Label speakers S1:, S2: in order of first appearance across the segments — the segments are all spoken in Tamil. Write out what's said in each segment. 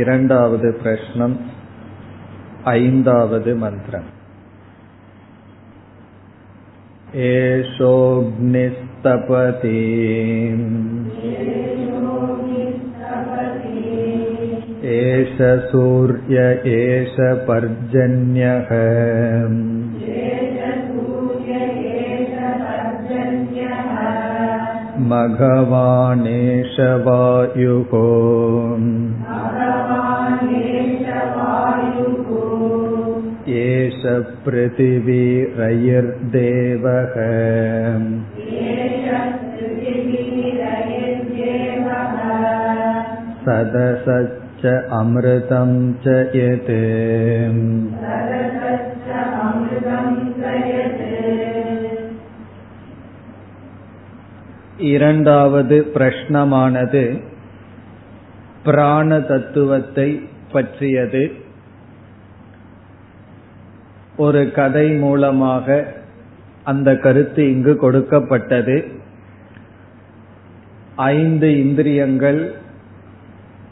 S1: இரண்டாவது प्रश्नम् ऐन्दावद् मन्त्रम् एषोऽग्निस्तपति एष सूर्य एष पर्जन्यः मघवानेश वायुः एष पृथिवी रयिर्देवः सदसच्च अमृतं च यत् இரண்டாவது பிரஷ்னமானது பிராண தத்துவத்தை பற்றியது ஒரு கதை மூலமாக அந்த கருத்து இங்கு கொடுக்கப்பட்டது. ஐந்து இந்திரியங்கள்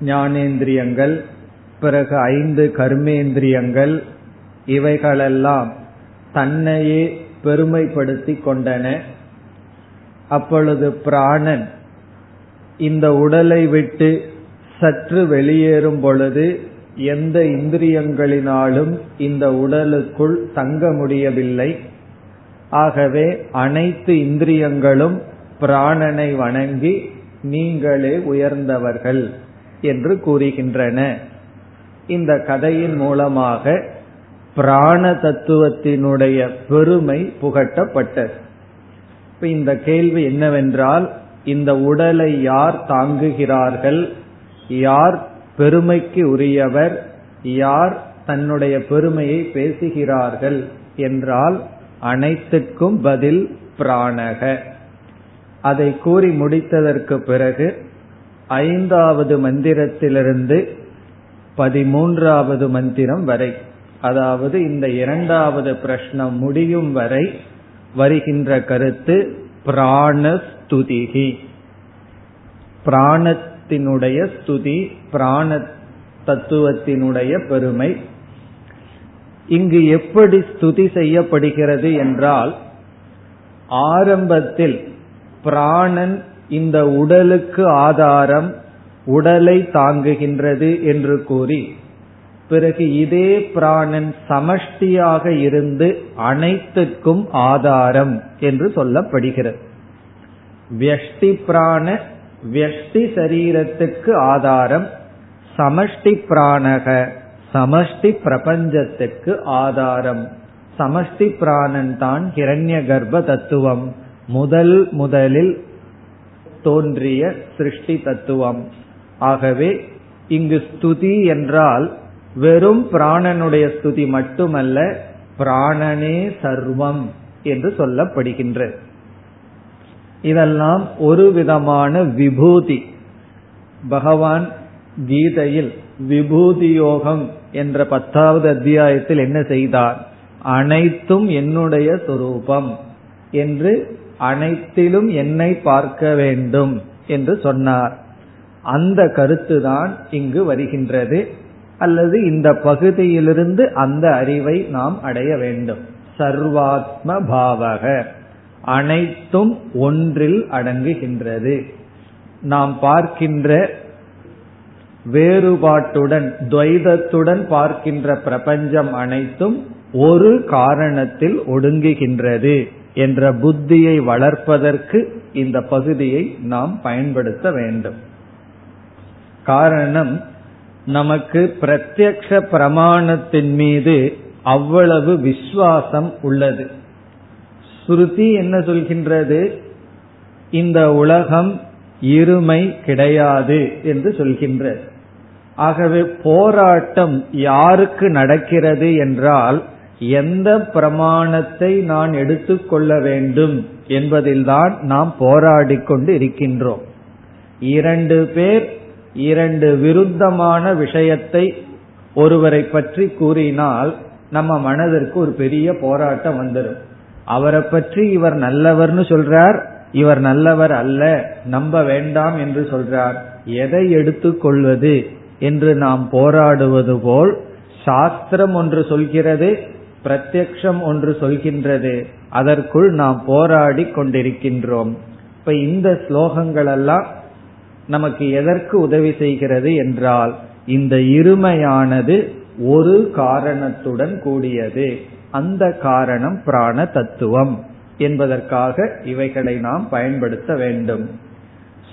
S1: ஞானேந்திரியங்கள் பிறகு ஐந்து கர்மேந்திரியங்கள் இவைகளெல்லாம் தன்னையே பெருமைப்படுத்திக் கொண்டன. அப்பொழுது பிராணன் இந்த உடலை விட்டு சற்று வெளியேறும் பொழுது எந்த இந்திரியங்களினாலும் இந்த உடலுக்குள் தங்க முடியவில்லை. ஆகவே அனைத்து இந்திரியங்களும் பிராணனை வணங்கி நீங்களே உயர்ந்தவர்கள் என்று கூறுகின்றன. இந்த கதையின் மூலமாக பிராண தத்துவத்தினுடைய பெருமை புகட்டப்பட்டது. இப்ப இந்த கேள்வி என்னவென்றால் இந்த உடலை யார் தாங்குகிறார்கள்? யார் பெருமைக்கு உரியவர் யார் தன்னுடைய பெருமையை பேசுகிறார்கள் என்றால் அனைத்துக்கும் பதில் பிராணக. அதை கூறி முடித்ததற்கு பிறகு ஐந்தாவது மந்திரத்திலிருந்து பதிமூன்றாவது மந்திரம் வரை அதாவது இந்த இரண்டாவது பிரஷ்னம் முடியும் வரை வருகின்ற கருத்து பிராணஸ்துதிகி தத்துவத்தினுடைய ஸ்துதி பிராண தத்துவத்தினுடைய பெருமை. இங்கு எப்படி ஸ்துதி செய்யப்படுகிறது என்றால் ஆரம்பத்தில் பிராணன் இந்த உடலுக்கு ஆதாரம் உடலை தாங்குகின்றது என்று கூறி பிறகு இதே பிராணன் சமஷ்டியாக இருந்து அனைத்துக்கும் ஆதாரம் என்று சொல்லப்படுகிறது. வியஷ்டி பிராண வியஷ்டி சரீரத்துக்கு ஆதாரம் சமஷ்டி பிராணக சமஷ்டி பிரபஞ்சத்துக்கு ஆதாரம். சமஷ்டி பிராணன் தான் ஹிரண்ய கர்ப்ப தத்துவம். முதல் முதலில் தோன்றிய சிருஷ்டி தத்துவம். ஆகவே இங்கு ஸ்துதி என்றால் வெறும் பிராணனுடைய ஸ்துதி மட்டுமல்ல பிராணனே சர்வம் என்று சொல்லப்படுகின்றது இதெல்லாம் ஒரு விதமான விபூதி. பகவான் கீதையில் விபூதி யோகம் என்ற பத்தாவது அத்தியாயத்தில் என்ன செய்தார்? அனைத்தும் என்னுடைய சொரூபம் என்று அனைத்திலும் என்னை பார்க்க வேண்டும் என்று சொன்னார். அந்த கருத்துதான் இங்கு வருகின்றது. அல்லது இந்த பகுதியிலிருந்து அந்த அறிவை நாம் அடைய வேண்டும். சர்வாத்ம பாவக அனைத்தும் ஒன்றில் அடங்குகின்றது. நாம் பார்க்கின்ற வேறுபாட்டுடன் துவைதத்துடன் பார்க்கின்ற பிரபஞ்சம் அனைத்தும் ஒரு காரணத்தில் ஒடுங்குகின்றது என்ற புத்தியை வளர்ப்பதற்கு இந்த பகுதியை நாம் பயன்படுத்த வேண்டும். காரணம் நமக்கு பிரத்யக்ஷ பிரமாணத்தின் மீது அவ்வளவு விசுவாசம் உள்ளது. ஸ்ருதி என்ன சொல்கின்றது? இந்த உலகம் இருமை கிடையாது என்று சொல்கின்றது. ஆகவே போராட்டம் யாருக்கு நடக்கிறது என்றால் எந்த பிரமாணத்தை நான் எடுத்துக்கொள்ள வேண்டும் என்பதில்தான் நாம் போராடிக் கொண்டு இருக்கின்றோம். இரண்டு பேர் இரண்டு விருத்தமான விஷயத்தை ஒருவரை பற்றி கூறினால் நம்ம மனதிற்கு ஒரு பெரிய போராட்டம் வந்துடும் அவரை பற்றி இவர் நல்லவர்னு சொல்றார் இவர் நல்லவர் அல்ல நம்ப வேண்டாம் என்று சொல்றார். எதை எடுத்துக்கொள்வது என்று நாம் போராடுவது போல் சாஸ்திரம் ஒன்று சொல்கிறது பிரத்யக்ஷம் ஒன்று சொல்கின்றது. அதற்குள் நாம் போராடி கொண்டிருக்கின்றோம். இப்ப இந்த ஸ்லோகங்கள் எல்லாம் நமக்கு எதற்கு உதவி செய்கிறது என்றால் இந்த இருமையானது ஒரு காரணத்துடன் கூடியது. அந்த காரணம் பிராண தத்துவம் என்பதற்காக இவைகளை நாம் பயன்படுத்த வேண்டும்.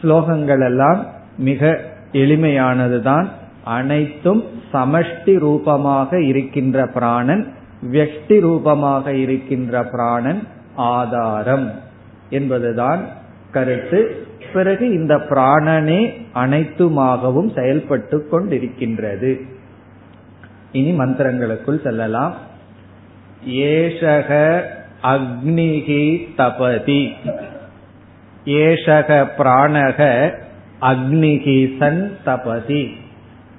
S1: ஸ்லோகங்கள் எல்லாம் மிக எளிமையானதுதான். அனைத்தும் சமஷ்டி ரூபமாக இருக்கின்ற பிராணன் வெஷ்டி ரூபமாக இருக்கின்ற பிராணன் ஆதாரம் என்பதுதான் கருத்து. பிறகு இந்த பிராணனே அனைத்துமாகவும் செயல்பட்டு கொண்டிருக்கின்றது. இனி மந்திரங்களுக்குள் செல்லலாம். ஏஷக அக்னிகி தபதி. ஏஷக பிராணக அக்னிகி சன் தபதி.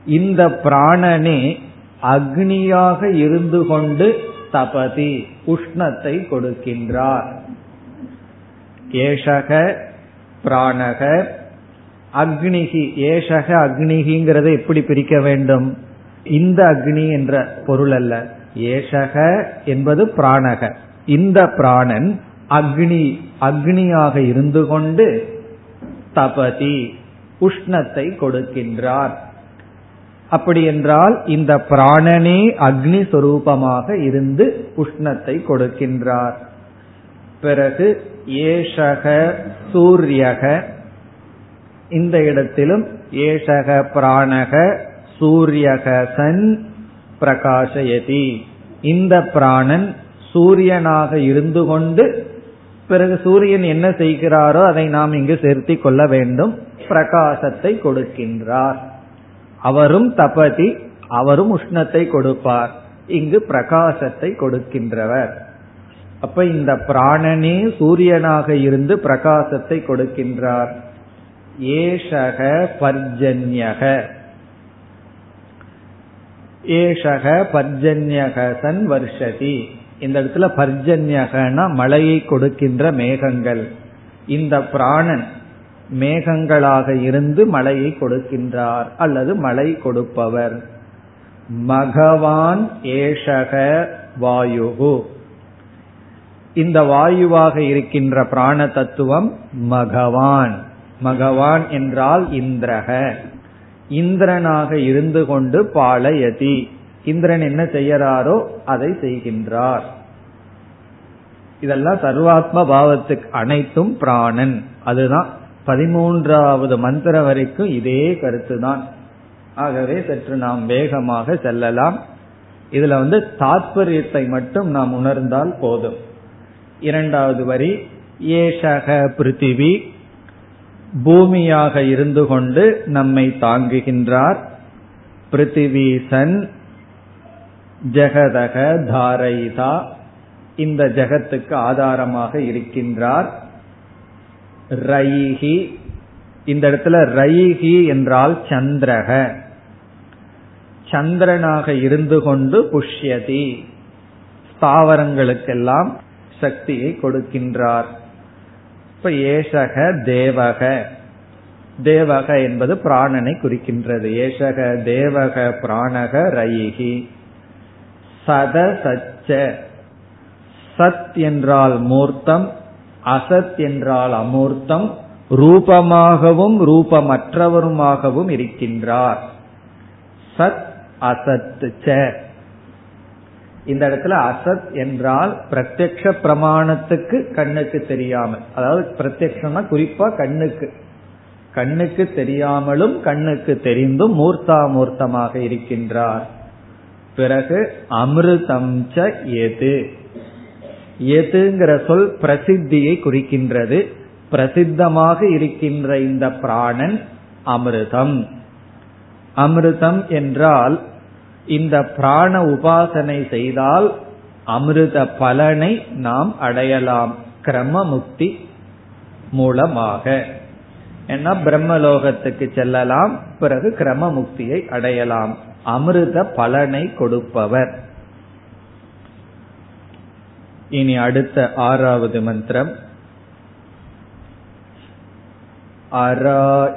S1: இந்த பிராணனே அக்னியாக இருந்து கொண்டு தபதி உஷ்ணத்தை கொடுக்கின்றார். ஏஷக பிராணக அக்னிகி ஏஷக அக்னிகிங்கிறத எப்படி பிரிக்க வேண்டும்? இந்த அக்னி என்ற பொருள் அல்ல. ஏஷக என்பது பிராணக. இந்த பிராணன் அக்னி அக்னியாக இருந்து கொண்டு தபதி உஷ்ணத்தை கொடுக்கின்றார். அப்படி என்றால் இந்த பிராணனே அக்னி சொரூபமாக இருந்து உஷ்ணத்தை கொடுக்கின்றார். பிறகு ஏஷக சூரியக. இந்த இடத்திலும் ஏஷக பிராணக சூரியக சன் பிரகாசயதி. இந்த பிராணன் சூரியனாக இருந்து கொண்டு பிறகு சூரியன் என்ன செய்கிறாரோ அதை நாம் இங்கு சேர்த்தி கொள்ள வேண்டும். பிரகாசத்தை கொடுக்கின்றார். அவரும் தபதி அவரும் உஷ்ணத்தை கொடுப்பார். இங்கு பிரகாசத்தை கொடுக்கின்றவர். அப்ப இந்த பிராணனே சூரியனாக இருந்து பிரகாசத்தை கொடுக்கின்றார். ஏஷக பர்ஜன்யக. ஏஷக பர்ஜன்யக சன் வர்ஷதி. இந்த இடத்துல பர்ஜன்யகனா மழையை கொடுக்கின்ற மேகங்கள். இந்த பிராணன் மேகங்களாக இருந்து மழையை கொடுக்கின்றார் அல்லது மழை கொடுப்பவர். மகவான் ஏஷக வாயுகு. இந்த வாயுவாக இருக்கின்ற பிராண தத்துவம் மகவான். மகவான் என்றால் இந்திரக. இந்திரனாக இருந்து கொண்டு பாலயதி இந்திரன் என்ன செய்யறாரோ அதை செய்கின்றார். இதெல்லாம் சர்வாத்ம பாவத்துக்கு அனைத்தும் பிராணன். அதுதான் பதிமூன்றாவது மந்திரம் வரைக்கும் இதே கருத்து தான் ஆகவே சற்று நாம் வேகமாக செல்லலாம். இதுல வந்து தாத்பரியத்தை மட்டும் நாம் உணர்ந்தால் போதும். இரண்டாவது வரி ஏஷக பிருத்திவி பூமியாக இருந்து கொண்டு நம்மை தாங்குகின்றார். பிருத்திவிசன் ஜெகதக தாரைதா இந்த ஜெகத்துக்கு ஆதாரமாக இருக்கின்றார். ரைஹி இந்த இடத்துல ரைஹி என்றால் சந்திரக. சந்திரனாக இருந்து கொண்டு புஷ்யதி ஸ்தாவரங்களுக்கெல்லாம் சக்தியை கொடுக்கின்றார். இப்ப ஏசக தேவக. தேவக என்பது பிராணனை குறிக்கின்றது. ஏசக தேவக பிராணக ரைகி சத சச்ச. சத் என்றால் மூர்த்தம் அசத் என்றால் அமூர்த்தம் ரூபமாகவும் ரூபமற்றவருமாகவும் இருக்கின்றார். சத் அசத் ச. இந்த இடத்துல அசத் என்றால் பிரத்யக்ஷ பிரமாணத்துக்கு கண்ணுக்கு தெரியாமல். அதாவது பிரத்யக்ஷம்னா குறிப்பா கண்ணுக்கு. கண்ணுக்கு தெரியாமலும் கண்ணுக்கு தெரிந்தும் மூர்த்தாமூர்த்தமாக இருக்கின்றார். பிறகு அமிர்தம் ச எது? எதுங்கிற சொல் பிரசித்தியை குறிக்கின்றது. பிரசித்தமாக இருக்கின்ற இந்த பிராணன் அமிர்தம். அமிர்தம் என்றால் இந்த பிராண உபாசனை செய்தால் அமிர்த பலனை நாம் அடையலாம். கிரம முக்தி மூலமாக. ஏன்னா பிரம்மலோகத்துக்கு செல்லலாம் பிறகு கிரம முக்தியை அடையலாம். அமிர்த பலனை கொடுப்பவர். இனி அடுத்த ஆறாவது மந்திரம். अरा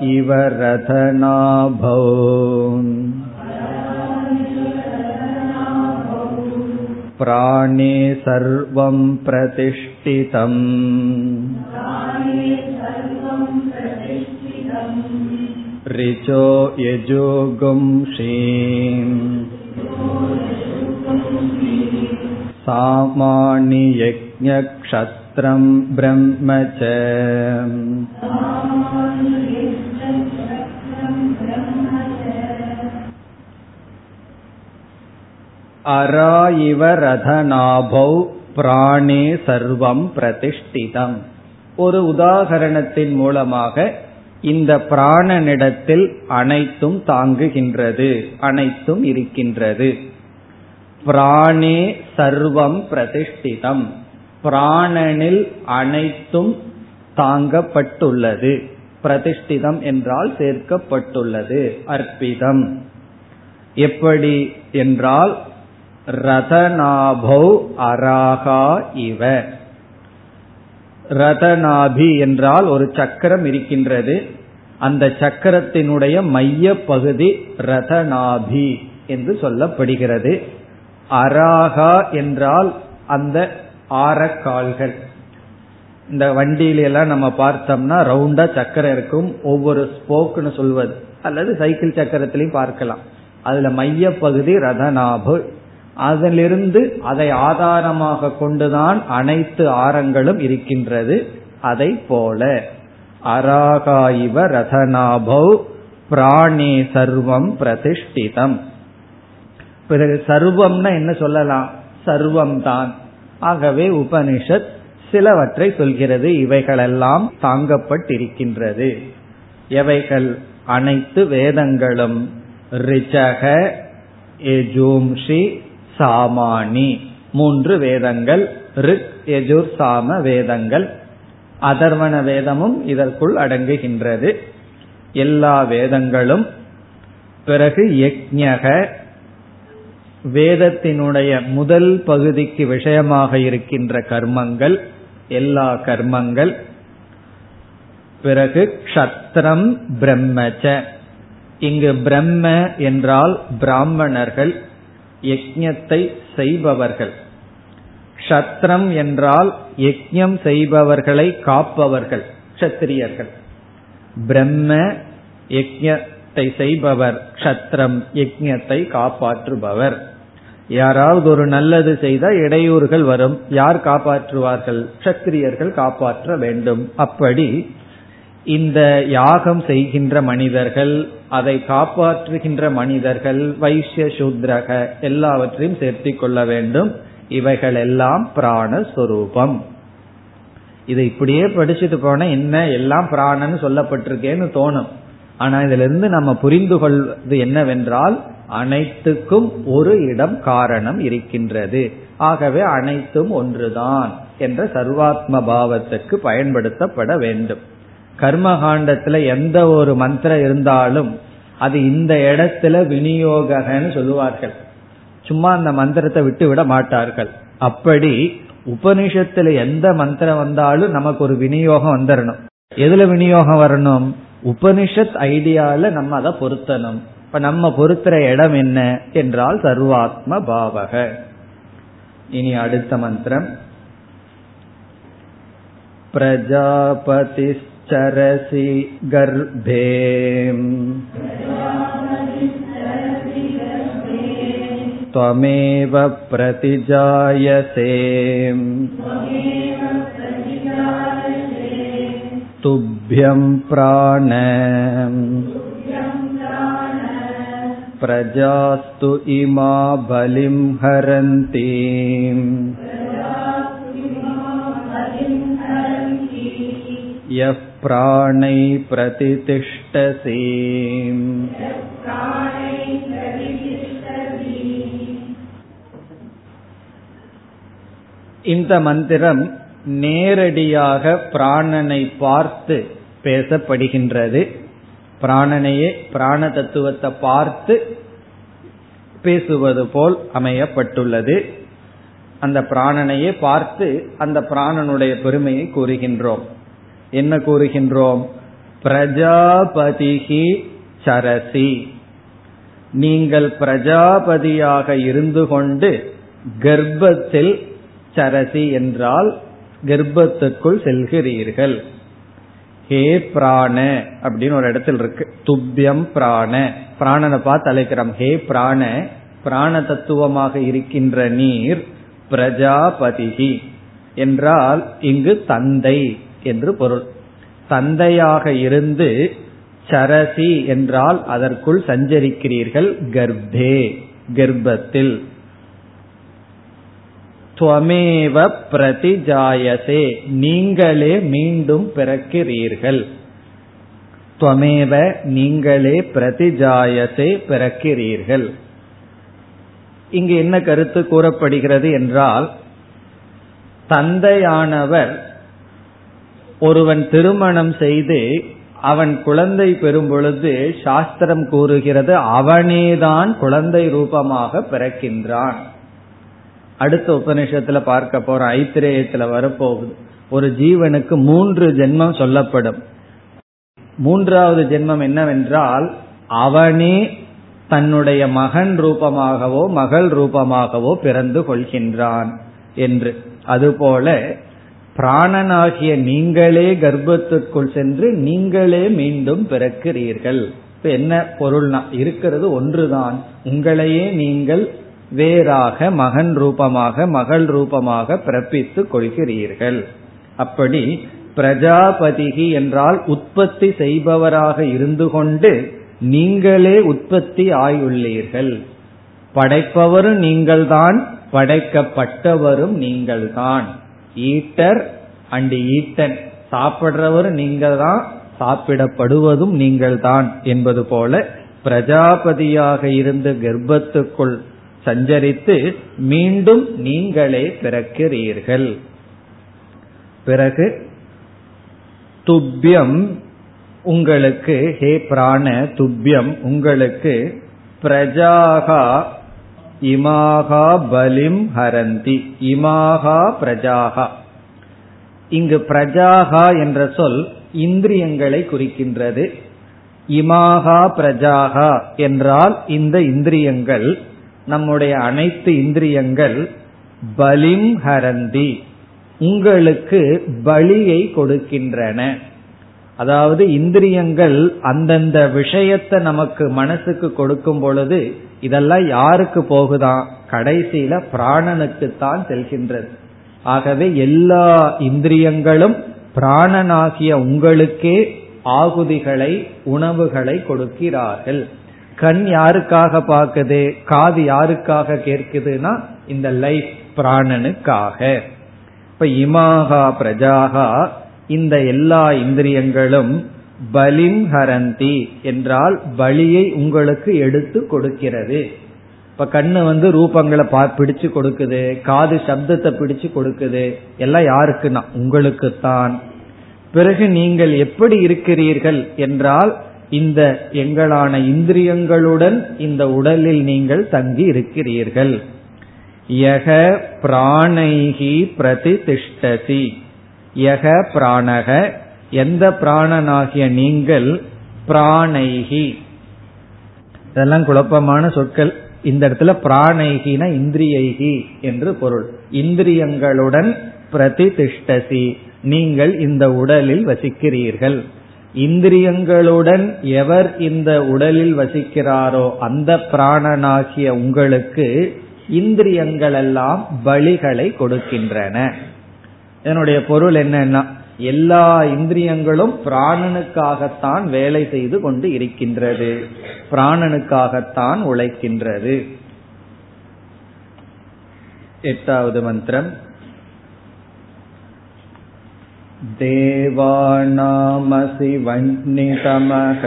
S1: प्राणे सर्वं प्रतिष्ठितम् ऋचो यजुगुंषीम् सामानि यज्ञक्षत्रं ब्रह्म च அரா இவ ரதநாபௌ பிராணே சர்வம் பிரதிஷ்டிதம். ஒரு உதாகரணத்தின் மூலமாக இந்த பிராணனிடத்தில் அனைத்தும் தாங்குகின்றது அனைத்தும் இருக்கின்றது. பிராணே சர்வம் பிரதிஷ்டிதம். பிராணனில் அனைத்தும் தாங்கப்பட்டுள்ளது. பிரதிஷ்டிதம் என்றால் சேர்க்கப்பட்டுள்ளது அற்பிதம் எப்படி என்றால் ரதநாபௌ அராகா இவ. ரதநாபி என்றால் ஒரு சக்கரம் இருக்கின்றது. அந்த சக்கரத்தினுடைய மைய பகுதி ரதநாபி என்று சொல்லப்படுகிறது. அராகா என்றால் அந்த ஆரக்கால்கள். இந்த வண்டியில எல்லாம் நம்ம பார்த்தோம்னா ரவுண்டா சக்கரம் இருக்கும். ஒவ்வொரு ஸ்போக்குன்னு சொல்வது. அல்லது சைக்கிள் சக்கரத்திலையும் பார்க்கலாம். அதுல மைய பகுதி ரதநாபு. அதிலிருந்து அதை ஆதாரமாக கொண்டுதான் அனைத்து ஆரங்களும் இருக்கின்றது. அதை போல. அராகாயிவ ரதநாபௌ பிராணே சர்வம் பிரதிஷ்டிதம். பிறகு சர்வம்னா என்ன சொல்லலாம்? சர்வம் தான் ஆகவே உபனிஷத் சிலவற்றை சொல்கிறது. இவைகளெல்லாம் தாங்கப்பட்டிருக்கின்றது. எவைகள்? அனைத்து வேதங்களும். ரிச்சக எஜூம்ஷி சாமானி. மூன்று வேதங்கள் ரிக் எஜுர் சாம வேதங்கள். அதர்வன வேதமும் இதற்குள் அடங்குகின்றது. எல்லா வேதங்களும். பிறகு யக்ஞக. வேதத்தினுடைய முதல் பகுதிக்கு விஷயமாக இருக்கின்ற கர்மங்கள் எல்லா கர்மங்கள். பிறகு க்ஷத்ரம் பிரம்மச்ச. இங்கு பிரம்ம என்றால் பிராமணர்கள். யஜ்ஞத்தை செய்பவர்கள். க்ஷத்ரம் என்றால் யஜ்ஞம் செய்பவர்களை காப்பவர்கள் க்ஷத்திரியர்கள். பிரம்ம யஜ்ஞத்தை செய்பவர் க்ஷத்ரம் யஜ்ஞத்தை காப்பாற்றுபவர். யாராவது ஒரு நல்லது செய்தால் இடையூறுகள் வரும். யார் காப்பாற்றுவார்கள்? சத்திரியர்கள் காப்பாற்ற வேண்டும். அப்படி இந்த யாகம் செய்கின்ற மனிதர்கள் அதை காப்பாற்றுகின்ற மனிதர்கள் வைசிய சூத்ரக எல்லாவற்றையும் சேர்த்திக் கொள்ள வேண்டும். இவைகள் எல்லாம் பிராணஸ்வரூபம். இதை இப்படியே படிச்சுட்டு போன என்ன எல்லாம் பிராணன்னு சொல்லப்பட்டிருக்கேன்னு தோணும். ஆனா இதுல இருந்து நம்ம புரிந்து கொள்வது என்னவென்றால் அனைத்துக்கும் ஒரு இடம் காரணம் இருக்கின்றது. ஆகவே அனைத்தும் ஒன்றுதான் என்ற சர்வாத்ம பாவத்துக்கு பயன்படுத்தப்பட வேண்டும். கர்மகாண்டத்துல எந்த ஒரு மந்திரம் இருந்தாலும் அது இந்த இடத்துல விநியோகன்னு சொல்லுவார்கள். சும்மா அந்த மந்திரத்தை விட்டு விட மாட்டார்கள். அப்படி உபனிஷத்துல எந்த மந்திரம் வந்தாலும் நமக்கு ஒரு விநியோகம் வந்துடணும் எதுல விநியோகம் வரணும்? உபனிஷத் ஐடியால நம்ம அதை பொருத்தணும். இப்ப நம்ம பொருத்துற இடம் என்ன என்றால் சர்வாத்ம பாவக. இனி அடுத்த மந்திரம். चरसि गर्भे त्वमेव प्रतिजायसे तुभ्यं प्राण प्रजास्तु इमा बलिं हरन्ति यः प्राणै प्रतितिष्ठसि இந்த மந்திரம் நேரடியாக பிராணனை பார்த்து பேசப்படுகின்றது பிராணனையே பிராண தத்துவத்தை பார்த்து பேசுவது போல் அமையப்பட்டுள்ளது அந்த பிராணனையே பார்த்து அந்த பிராணனுடைய பெருமையை கூறுகின்றோம் என்ன கூறுகின்றோம்? பிரஜாபதிகி சரசி. நீங்கள் பிரஜாபதியாக இருந்து கொண்டு கர்ப்பத்தில் சரசி என்றால் கர்ப்பத்துக்குள் செல்கிறீர்கள். ஹே பிராண அப்படின்னு ஒரு இடத்துல இருக்கு. துப்பியம் பிராண. பிராணனை பார்த்து அழைக்கிறோம். ஹே பிராண பிராண தத்துவமாக இருக்கின்ற நீர் பிரஜாபதிகி என்றால் இங்கு தந்தை. என்று பொருள். தந்தையாக இருந்து சரசி என்றால் அதற்குள் சஞ்சரிக்கிறீர்கள் கர்ப்பே கர்ப்பத்தில். துவமேவ பிரதிஜாயசே நீங்களே மீண்டும் பிறக்கிறீர்கள். துவமேவ நீங்களே பிரதிஜாயசே பிறக்கிறீர்கள். இங்கு என்ன கருத்து கூறப்படுகிறது என்றால் தந்தையானவர் ஒருவன் திருமணம் செய்து அவன் குழந்தை பெறும் பொழுது சாஸ்திரம் கூறுகிறது அவனேதான் குழந்தை ரூபமாக பிறக்கின்றான். அடுத்த உபநிஷத்துல பார்க்க போற ஐத்திரேயத்துல வரப்போகுது. ஒரு ஜீவனுக்கு மூன்று ஜென்மம் சொல்லப்படும். மூன்றாவது ஜென்மம் என்னவென்றால் அவனே தன்னுடைய மகன் ரூபமாகவோ மகள் ரூபமாகவோ பிறந்து கொள்கின்றான் என்று. அதுபோல பிராணனாகிய நீங்களே கர்ப்பத்திற்குள் சென்று நீங்களே மீண்டும் பிறக்கிறீர்கள். இப்ப என்ன பொருள்னா இருக்கிறது ஒன்றுதான். உங்களையே நீங்கள் வேறாக மகன் ரூபமாக மகள் ரூபமாக பிறப்பித்துக் கொள்கிறீர்கள். அப்படி பிரஜாபதிகி என்றால் உற்பத்தி செய்பவராக இருந்து கொண்டு நீங்களே உற்பத்தி ஆயுள்ளீர்கள். படைப்பவரும் நீங்கள்தான் படைக்கப்பட்டவரும் நீங்கள்தான். ஈட்டர் அண்ட் ஈட்டன் சாப்பிடுறவரும் நீங்கள் தான் சாப்பிடப்படுவதும் நீங்கள் தான் என்பது போல பிரஜாபதியாக இருந்து கர்ப்பத்துக்குள் சஞ்சரித்து மீண்டும் நீங்களே பிறக்கிறீர்கள். பிறகு துப்பியம் உங்களுக்கு ஹே பிராண துப்பியம் உங்களுக்கு பிரஜாகா இமாகா பலிம் ஹரந்தி. இமாகா பிரஜாகா. இங்கு பிரஜாகா என்ற சொல் இந்திரியங்களை குறிக்கின்றது. இமாகா பிரஜாகா என்றால் இந்த இந்திரியங்கள் நம்முடைய அனைத்து இந்திரியங்கள் பலிம் ஹரந்தி உங்களுக்கு பலியை கொடுக்கின்றன. அதாவது இந்திரியங்கள் அந்தந்த விஷயத்தை நமக்கு மனசுக்கு கொடுக்கும் பொழுது இதெல்லாம் யாருக்கு போகுதான் கடைசியில பிராணனுக்கு தான் செல்கின்றது. ஆகவே எல்லா இந்திரியங்களும் பிராணனாகிய உங்களுக்கே ஆகுதிகளை உணவுகளை கொடுக்கிறார்கள். கண் யாருக்காக பார்க்குது? காது யாருக்காக கேட்குதுன்னா இந்த லைஃப் பிராணனுக்காக. இப்ப இமாகா பிரஜாகா இந்த எல்லா இந்திரியங்களும் பலிம் ஹரந்தி என்றால் பலியை உங்களுக்கு எடுத்து கொடுக்கிறது. இப்ப கண்ணு வந்து ரூபங்களை பா பிடிச்சு கொடுக்குது காது சப்தத்தை பிடிச்சு கொடுக்குது எல்லாம் யாருக்குன்னா உங்களுக்குத்தான். பிறகு நீங்கள் எப்படி இருக்கிறீர்கள் என்றால் இந்த எங்களான இந்திரியங்களுடன் இந்த உடலில் நீங்கள் தங்கி இருக்கிறீர்கள். யக பிராணைகி பிரதிதிஷ்டசி யக பிராணக எந்த பிராணனாகிய நீங்கள் பிராணைகி. இதெல்லாம் குழப்பமான சொற்கள். இந்த இடத்துல பிராணைகின இந்திரியைகி என்று பொருள். இந்திரியங்களுடன் பிரதிதிஷ்டசி. நீங்கள் இந்த உடலில் வசிக்கிறீர்கள். இந்திரியங்களுடன் எவர் இந்த உடலில் வசிக்கிறாரோ அந்த பிராணனாகிய உங்களுக்கு இந்திரியங்கள் எல்லாம் பலிகளை கொடுக்கின்றன. இதனுடைய பொருள் என்னன்னா எல்லா இந்திரியங்களும் பிராணனுக்காகத்தான் வேலை செய்து கொண்டு இருக்கின்றது பிராணனுக்காகத்தான் உழைக்கின்றது எட்டாவது மந்திரம் देवानामसि वह्नितमः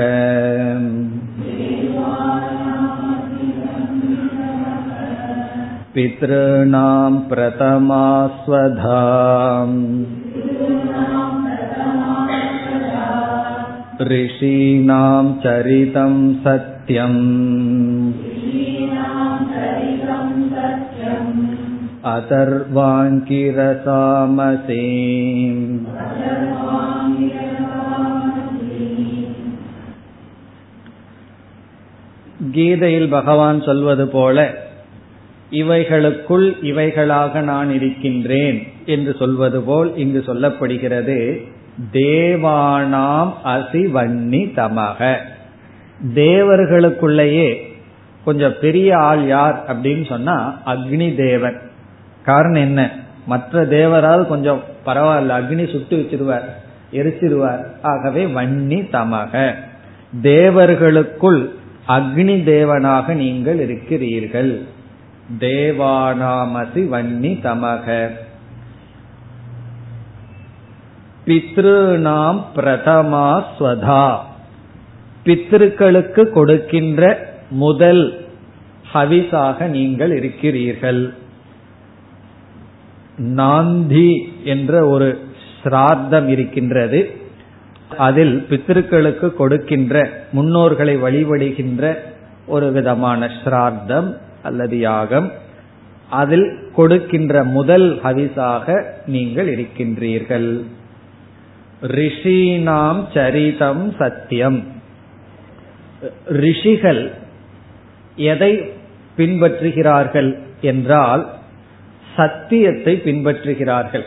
S1: पितॄणां प्रथमा स्वधा ऋषीणां चरितं सत्यम्। अतर्वाङ्किरसामसे கீதையில் பகவான் சொல்வது போல இவைகளுக்குள் இவைகளாக நான் இருக்கின்றேன் என்று சொல்வது போல் இங்கு சொல்லப்படுகிறது. தேவானாம் அசிவன்னி தமக. தேவர்களுக்குள்ளேயே கொஞ்சம் பெரிய ஆள் யார் அப்படின்னு சொன்னா அக்னி தேவன். காரணம் என்ன? மற்ற தேவரால் கொஞ்சம் பரவாயில்ல அக்னி சுட்டு வச்சிருவார் எரிச்சிருவார். ஆகவே வன்னி தமக. தேவர்களுக்குள் அக்னி தேவனாக நீங்கள் இருக்கிறீர்கள். தேவானாமசி வன்னி தமக. பித்ருநாம் பிரதமா ஸ்வதா. பித்ருக்களுக்கு கொடுக்கின்ற முதல் ஹவிசாக நீங்கள் இருக்கிறீர்கள். நாந்தி என்ற ஒரு சிரார்த்தம் இருக்கின்றது. அதில் பித்திருக்களுக்கு கொடுக்கின்ற முன்னோர்களை வழிபடுகின்ற ஒரு விதமான ஸ்ரார்த்தம் அல்லது யாகம். அதில் கொடுக்கின்ற முதல் ஹவிசாக நீங்கள் இருக்கின்றீர்கள். ரிஷினாம் சரிதம் சத்தியம். ரிஷிகள் எதை பின்பற்றுகிறார்கள் என்றால் சத்தியத்தை பின்பற்றுகிறார்கள்.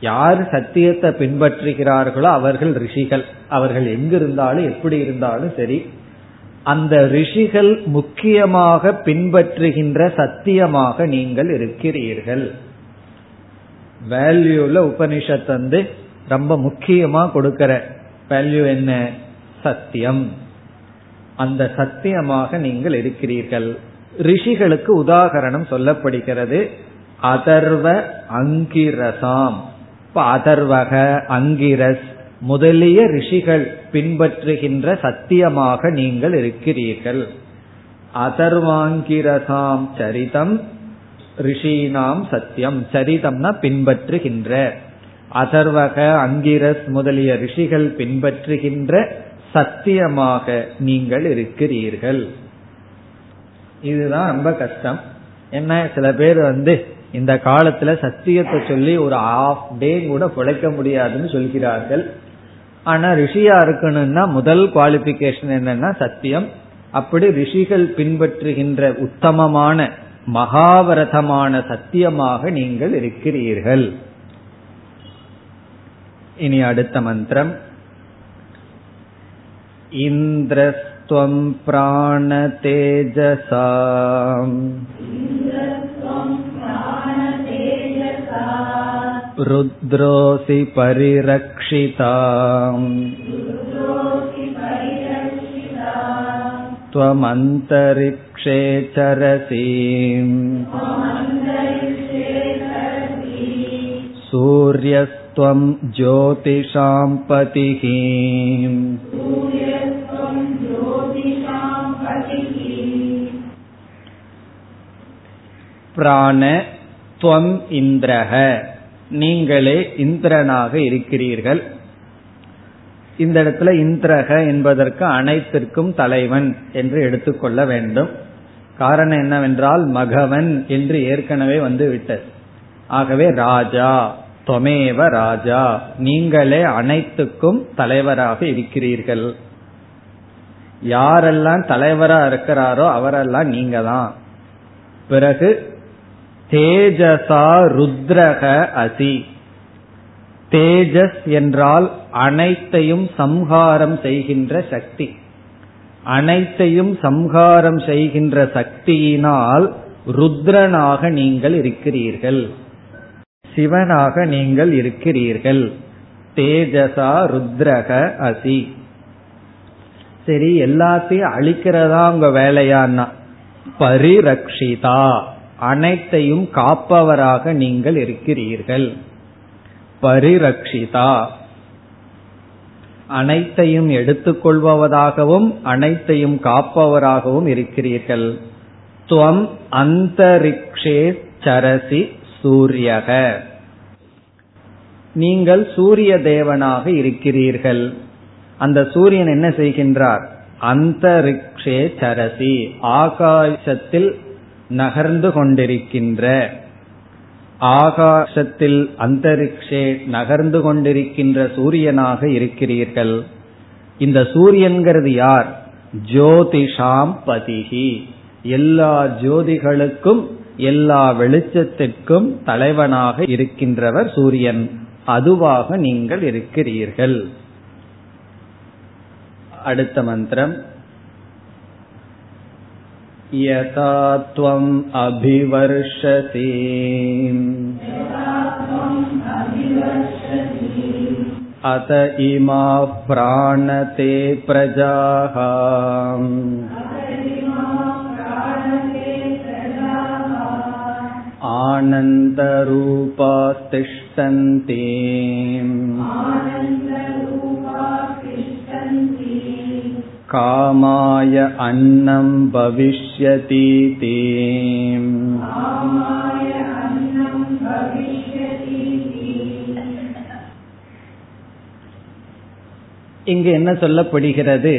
S1: யார் சத்தியத்தை பின்பற்றுகிறார்களோ அவர்கள் ரிஷிகள். அவர்கள் எங்கிருந்தாலும் எப்படி இருந்தாலும் சரி அந்த ரிஷிகள் முக்கியமாக பின்பற்றுகின்ற சத்தியமாக நீங்கள் இருக்கிறீர்கள். வேல்யூல உபனிஷத் வந்து ரொம்ப முக்கியமா கொடுக்கிற வேல்யூ என்ன? சத்தியம். அந்த சத்தியமாக நீங்கள் இருக்கிறீர்கள். ரிஷிகளுக்கு உதாகரணம் சொல்லப்படுகிறது அதர்வ அங்கிரசாம். அதர்வக அங்கிரஸ் முதலிய ரிஷிகள் பின்பற்றுகின்ற சத்தியமாக நீங்கள் இருக்கிறீர்கள். அதர்வாங்கிரசாம் சரிதம் ரிஷினாம் சத்தியம். சரிதம்னா பின்பற்றுகின்ற. அதர்வக அங்கிரஸ் முதலிய ரிஷிகள் பின்பற்றுகின்ற சத்தியமாக நீங்கள் இருக்கிறீர்கள். இதுதான் ரொம்ப கஷ்டம். என்ன சில பேர் வந்து இந்த காலத்துல சத்தியத்தை சொல்லி ஒரு ஆஃப் டே கூட பிழைக்க முடியாதுன்னு சொல்கிறார்கள். ஆனா ரிஷியா இருக்கணும்னா முதல் குவாலிபிகேஷன் என்னன்னா சத்தியம். அப்படி ரிஷிகள் பின்பற்றுகின்ற உத்தமமான மகாவரதமான சத்தியமாக நீங்கள் இருக்கிறீர்கள். இனி அடுத்த மந்திரம் இந்திரஸ்துவம் பிராணதேஜசா रुद्रोऽसि परिरक्षिता त्वमन्तरिक्षे चरसि सूर्यस्त्वं ज्योतिषां पतिः பிராண துவம் இந்திரக நீங்களே இந்திரனாக இருக்கிறீர்கள் இந்த இடத்துல இந்திரக என்பதற்கு அனைத்திற்கும் தலைவன் என்று எடுத்துக்கொள்ள வேண்டும் காரணம் என்னவென்றால் மகவன் என்று ஏற்கனவே வந்து விட்டது ஆகவே ராஜா தொமேவ ராஜா. நீங்களே அனைத்துக்கும் தலைவராக இருக்கிறீர்கள். யாரெல்லாம் தலைவரா இருக்கிறாரோ அவரெல்லாம் நீங்க தான் பிறகு தேஜசா ருத்ரக அசி. தேஜஸ் என்றால் அனைத்தையும் சம்ஹாரம் செய்கின்ற சக்தி. அனைத்தையும் சம்ஹாரம் செய்கின்ற சக்தியினால் ருத்ரனாக நீங்கள் இருக்கிறீர்கள். சிவனாக நீங்கள் இருக்கிறீர்கள். தேஜசா ருத்ரக அசி. சரி எல்லாத்தையும் அழிக்கிறதா உங்க வேலையான்னா? பரிரக்ஷிதா. அனைத்தையும் காப்பவராக நீங்கள் இருக்கிறீர்கள். பரிரக்ஷிதா. அனைத்தையும் எடுத்துக்கொள்பவதாகவும் அனைத்தையும் காப்பவராகவும் இருக்கிறீர்கள். துவம் அந்தரிக்ஷே சரசி சூரியக. நீங்கள் சூரிய தேவனாக இருக்கிறீர்கள். அந்த சூரியன் என்ன செய்கின்றார்? அந்தரிக்ஷே சரசி ஆகாசத்தில் நகர்ந்து கொண்டிருக்கின்ற. ஆகாசத்தில் அந்தரிக்ஷே நகர்ந்து கொண்டிருக்கின்ற சூரியனாக இருக்கிறீர்கள். இந்த சூரியன்கிறது யார்? ஜோதிஷாம் பதிகி எல்லா ஜோதிகளுக்கும் எல்லா வெளிச்சத்திற்கும் தலைவனாக இருக்கின்றவர் சூரியன் அதுவாக நீங்கள் இருக்கிறீர்கள் அடுத்த மந்திரம் यथा त्वम् अभिवर्षसि अत इमाः प्राणते प्रजाः आनन्दरूपास्तिष्ठन्ति कामाय अन्नं भविष्यतीति இங்கு என்ன சொல்லப்படுகிறது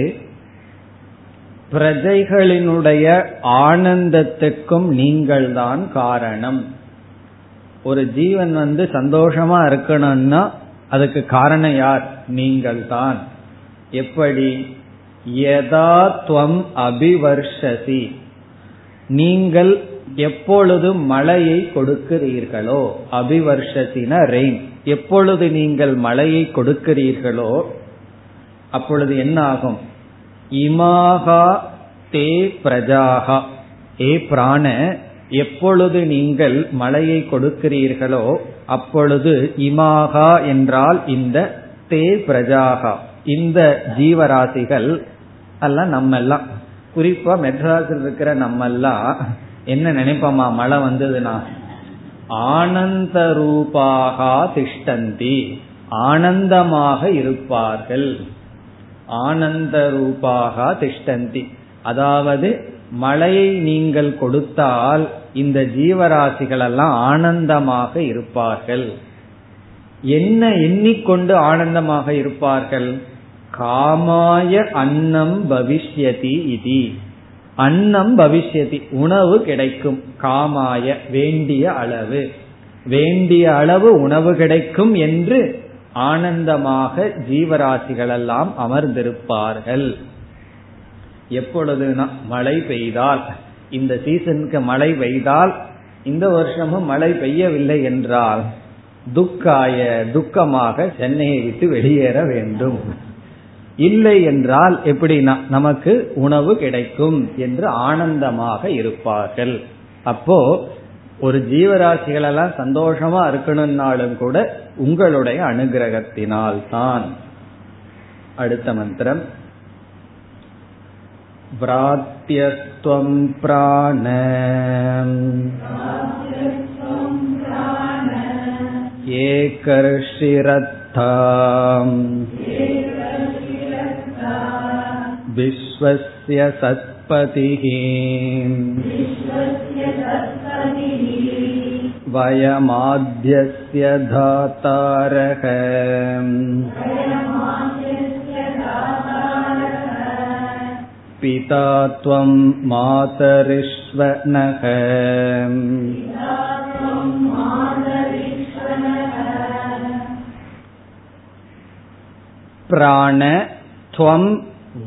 S1: பிரஜைகளினுடைய ஆனந்தத்துக்கும் நீங்கள்தான் காரணம். ஒரு ஜீவன் வந்து சந்தோஷமா இருக்கணும்னா அதுக்கு காரணம் யார்? நீங்கள் தான் எப்படி? யதா துவம் அபிவர்ஷசி. நீங்கள் எப்பொழுது மழையை கொடுக்கிறீர்களோ அபிவர்ஷத்தின ரெயின் எப்பொழுது நீங்கள் மழையை கொடுக்கிறீர்களோ அப்பொழுது என்ன ஆகும் இமாகா தே பிரஜாகா ஏ பிராண எப்பொழுது நீங்கள் மழையை கொடுக்கிறீர்களோ அப்பொழுது இமாகா என்றால் இந்த தே பிரஜாகா இந்த ஜீவராசிகள் எல்லாம் நம்ம எல்லாம் குறிப்பா மெட்ராஸில் இருக்கிற நம்ம எல்லாம் என்ன நினைப்போமா? மழை வந்ததுன்னா ஆனந்த ரூபாகா திஷ்டந்தி ஆனந்தமாக இருப்பார்கள். ஆனந்த ரூபாக திஷ்டந்தி. அதாவது மழையை நீங்கள் கொடுத்தால் இந்த ஜீவராசிகள் எல்லாம் ஆனந்தமாக இருப்பார்கள். என்ன எண்ணிக்கொண்டு ஆனந்தமாக இருப்பார்கள்? காமாய அன்னம் பவிஷ்யதி இது. அன்னம் பவிஷ்யதி உணவு கிடைக்கும். காமாய வேண்டிய அளவு. வேண்டிய அளவு உணவு கிடைக்கும் என்று ஆனந்தமாக ஜீவராசிகளெல்லாம் அமர்ந்திருப்பார்கள். எப்பொழுதுனா மழை பெய்தால் இந்த சீசனுக்கு மழை பெய்தால் இந்த வருஷமும் மழை பெய்யவில்லை என்றால் துக்காய துக்கமாக சென்னையை விட்டு வெளியேற வேண்டும். இல்லை என்றால் எப்படின்னா நமக்கு உணவு கிடைக்கும் என்று ஆனந்தமாக இருப்பார்கள். அப்போ ஒரு ஜீவராசிகளெல்லாம் சந்தோஷமா இருக்கணும்னாலும் கூட உங்களுடைய அனுகிரகத்தினால் தான் அடுத்த மந்திரம் भ्रात्यस्त्वं प्राण एकर्षिरत्था विश्वस्य सत्पतिः वयमाद्यस्य धातारः पिता त्वं मातरिष्वनः பிராண துவம்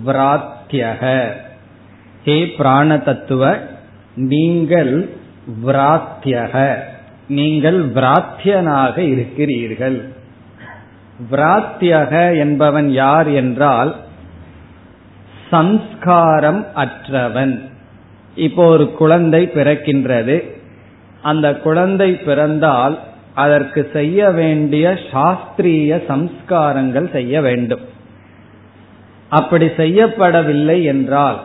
S1: விராத்தியக ஹே பிராண தத்துவ நீங்கள் விராத்தியக நீங்கள் விராத்தியனாக இருக்கிறீர்கள். விராத்தியக என்பவன் யார் என்றால் சம்ஸ்காரம் அற்றவன். இப்போ ஒரு குழந்தை பிறக்கின்றது. அந்த குழந்தை பிறந்தால் அதற்கு செய்ய வேண்டிய சாஸ்திரிய சம்ஸ்காரங்கள் செய்ய வேண்டும். அப்படி செய்யப்படவில்லை என்றால்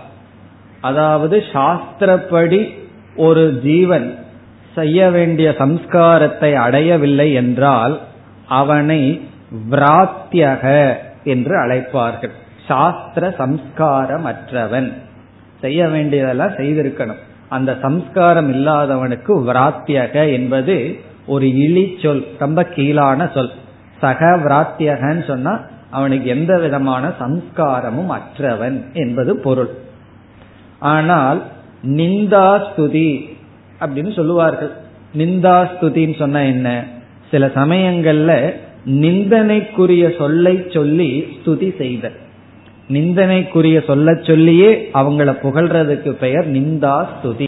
S1: அதாவது சாஸ்திரப்படி ஒரு ஜீவன் செய்ய வேண்டிய சம்ஸ்காரத்தை அடையவில்லை என்றால் அவனை விராத்தியக என்று அழைப்பார்கள். சாஸ்திர சம்ஸ்காரம் அற்றவன் செய்ய வேண்டியதெல்லாம் செய்திருக்கணும். அந்த சம்ஸ்காரம் இல்லாதவனுக்கு விராத்தியக என்பது ஒரு இழி சொல் ரொம்ப கீழான சொல். சக விராத்தியகன்னு சொன்னா அவனுக்கு எந்த விதமான சம்ஸ்காரமும் அற்றவன் என்பது பொருள். ஆனால் நிந்தா ஸ்துதி அப்படின்னு சொல்லுவார்கள். நிந்தா ஸ்துதின்னு சொன்னா என்ன? சில சமயங்கள்ல நிந்தனைக்குரிய சொல்லை சொல்லி ஸ்துதி செய்தல். நிந்தனைக்குரிய சொல்ல சொல்லியே அவங்கள புகழ்றதுக்கு பெயர் நிந்தா ஸ்துதி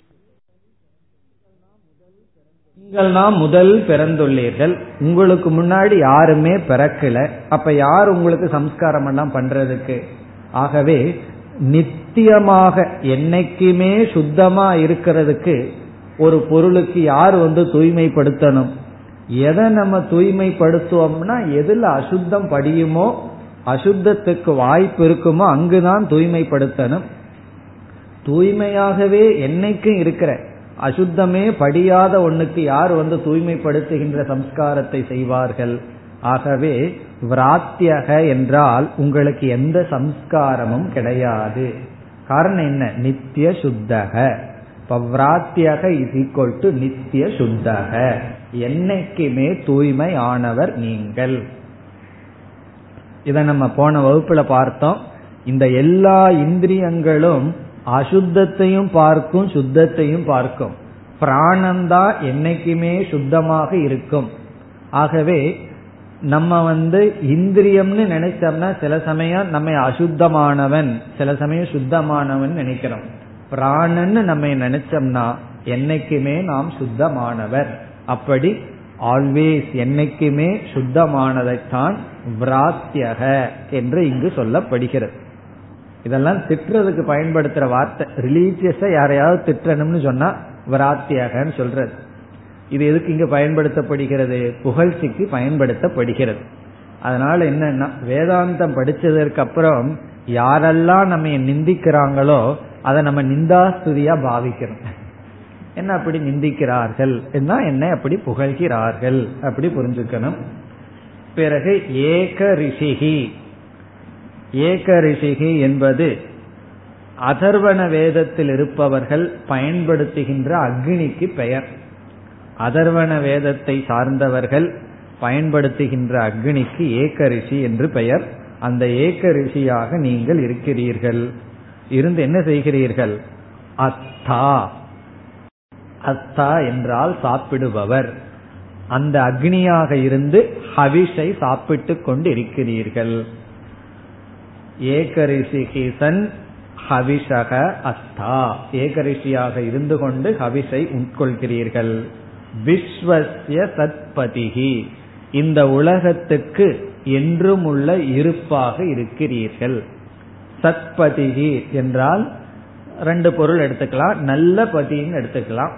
S1: நீங்கள் முதல் பிறந்துள்ளீர்கள். உங்களுக்கு முன்னாடி யாருமே பிறக்கல. அப்ப யார் உங்களுக்கு சம்ஸ்காரம் எல்லாம் பண்றதுக்கு? ஆகவே நித்தியமாக என்னைக்குமே சுத்தமா இருக்கிறதுக்கு ஒரு பொருளுக்கு யார் வந்து தூய்மைப்படுத்தணும்? எதை நம்ம தூய்மைப்படுத்துவோம்னா எதுல அசுத்தம் படியுமோ அசுத்தத்துக்கு வாய்ப்பு இருக்குமோ அங்குதான் தூய்மைப்படுத்தணும். தூய்மையாகவே என்னைக்கும் இருக்கிற அசுத்தமே படியாத ஒண்ணுக்கு யார் வந்து தூய்மைப்படுத்துகின்ற சம்ஸ்காரத்தை செய்வார்கள்? ஆகவே விராத்தியக என்றால் உங்களுக்கு எந்த சம்ஸ்காரமும் கிடையாது. காரணம் என்ன? நித்திய சுத்தக. விராத்தியக இஸ் ஈக்குவல் டு நித்திய சுத்தக. என்னைக்குமே தூய்மை ஆனவர் நீங்கள். இதை நம்ம போன வகுப்புல பார்த்தோம். இந்த எல்லா இந்திரியங்களும் அசுத்தத்தையும் பார்க்கும் சுத்தத்தையும் பார்க்கும். பிராணந்தான் என்னைக்குமே சுத்தமாக இருக்கும். ஆகவே நம்ம வந்து இந்திரியம்னு நினைச்சோம்னா சில சமயம் நம்ம அசுத்தமானவன் சில சமயம் சுத்தமானவன் நினைக்கிறோம். பிராணன்னு நம்ம நினைச்சோம்னா என்னைக்குமே நாம் சுத்தமானவர். அப்படி ஆல்வேஸ் என்னைக்குமே சுத்தமானதைத்தான் விராத்தியக என்று இங்கு சொல்லப்படுகிறது. இதெல்லாம் திட்டுறதுக்கு பயன்படுத்துற வார்த்தை. ரிலீஜியஸா யாரையாவது திட்டணும்னு சொன்னா விராத்தியகன்னு சொல்றது. இது எதுக்கு இங்கு பயன்படுத்தப்படுகிறது? புகழ்ச்சிக்கு பயன்படுத்தப்படுகிறது. அதனால என்னன்னா வேதாந்தம் படிச்சதற்கு அப்புறம் யாரெல்லாம் நம்ம நிந்திக்கிறாங்களோ அதை நம்ம நிந்தாஸ்துதியா பாவிக்கிறோம். என்ன அப்படி நிந்திக்கிறார்கள்? என்ன என்ன அப்படி புகழ்கிறார்கள்? அப்படி புரிஞ்சுக்கணும். பிறகு ஏக ரிஷிகி. ஏக ரிஷிகி என்பது அதர்வன வேதத்தில் இருப்பவர்கள் பயன்படுத்துகின்ற அக்னிக்கு பெயர். அதர்வன வேதத்தை சார்ந்தவர்கள் பயன்படுத்துகின்ற அக்னிக்கு ஏகரிஷி என்று பெயர். அந்த ஏகரிஷியாக நீங்கள் இருக்கிறீர்கள். இருந்து என்ன செய்கிறீர்கள்? அத்தா. அத்தா என்றால் சாப்பிடுபவர். அந்த அக்னியாக இருந்து ஹவிஷை சாப்பிட்டு கொண்டு இருக்கிறீர்கள் ஏகரிஷிகிசன் ஹவிஷக அத்தா. ஏகரிஷியாக இருந்து கொண்டு ஹவிஷை உட்கொள்கிறீர்கள். விஸ்வசிய சத்பதிகி இந்த உலகத்துக்கு என்றும் உள்ள இருப்பாக இருக்கிறீர்கள். சத்பதிகி என்றால் ரெண்டு பொருள் எடுத்துக்கலாம். நல்ல பதின்னு எடுத்துக்கலாம்.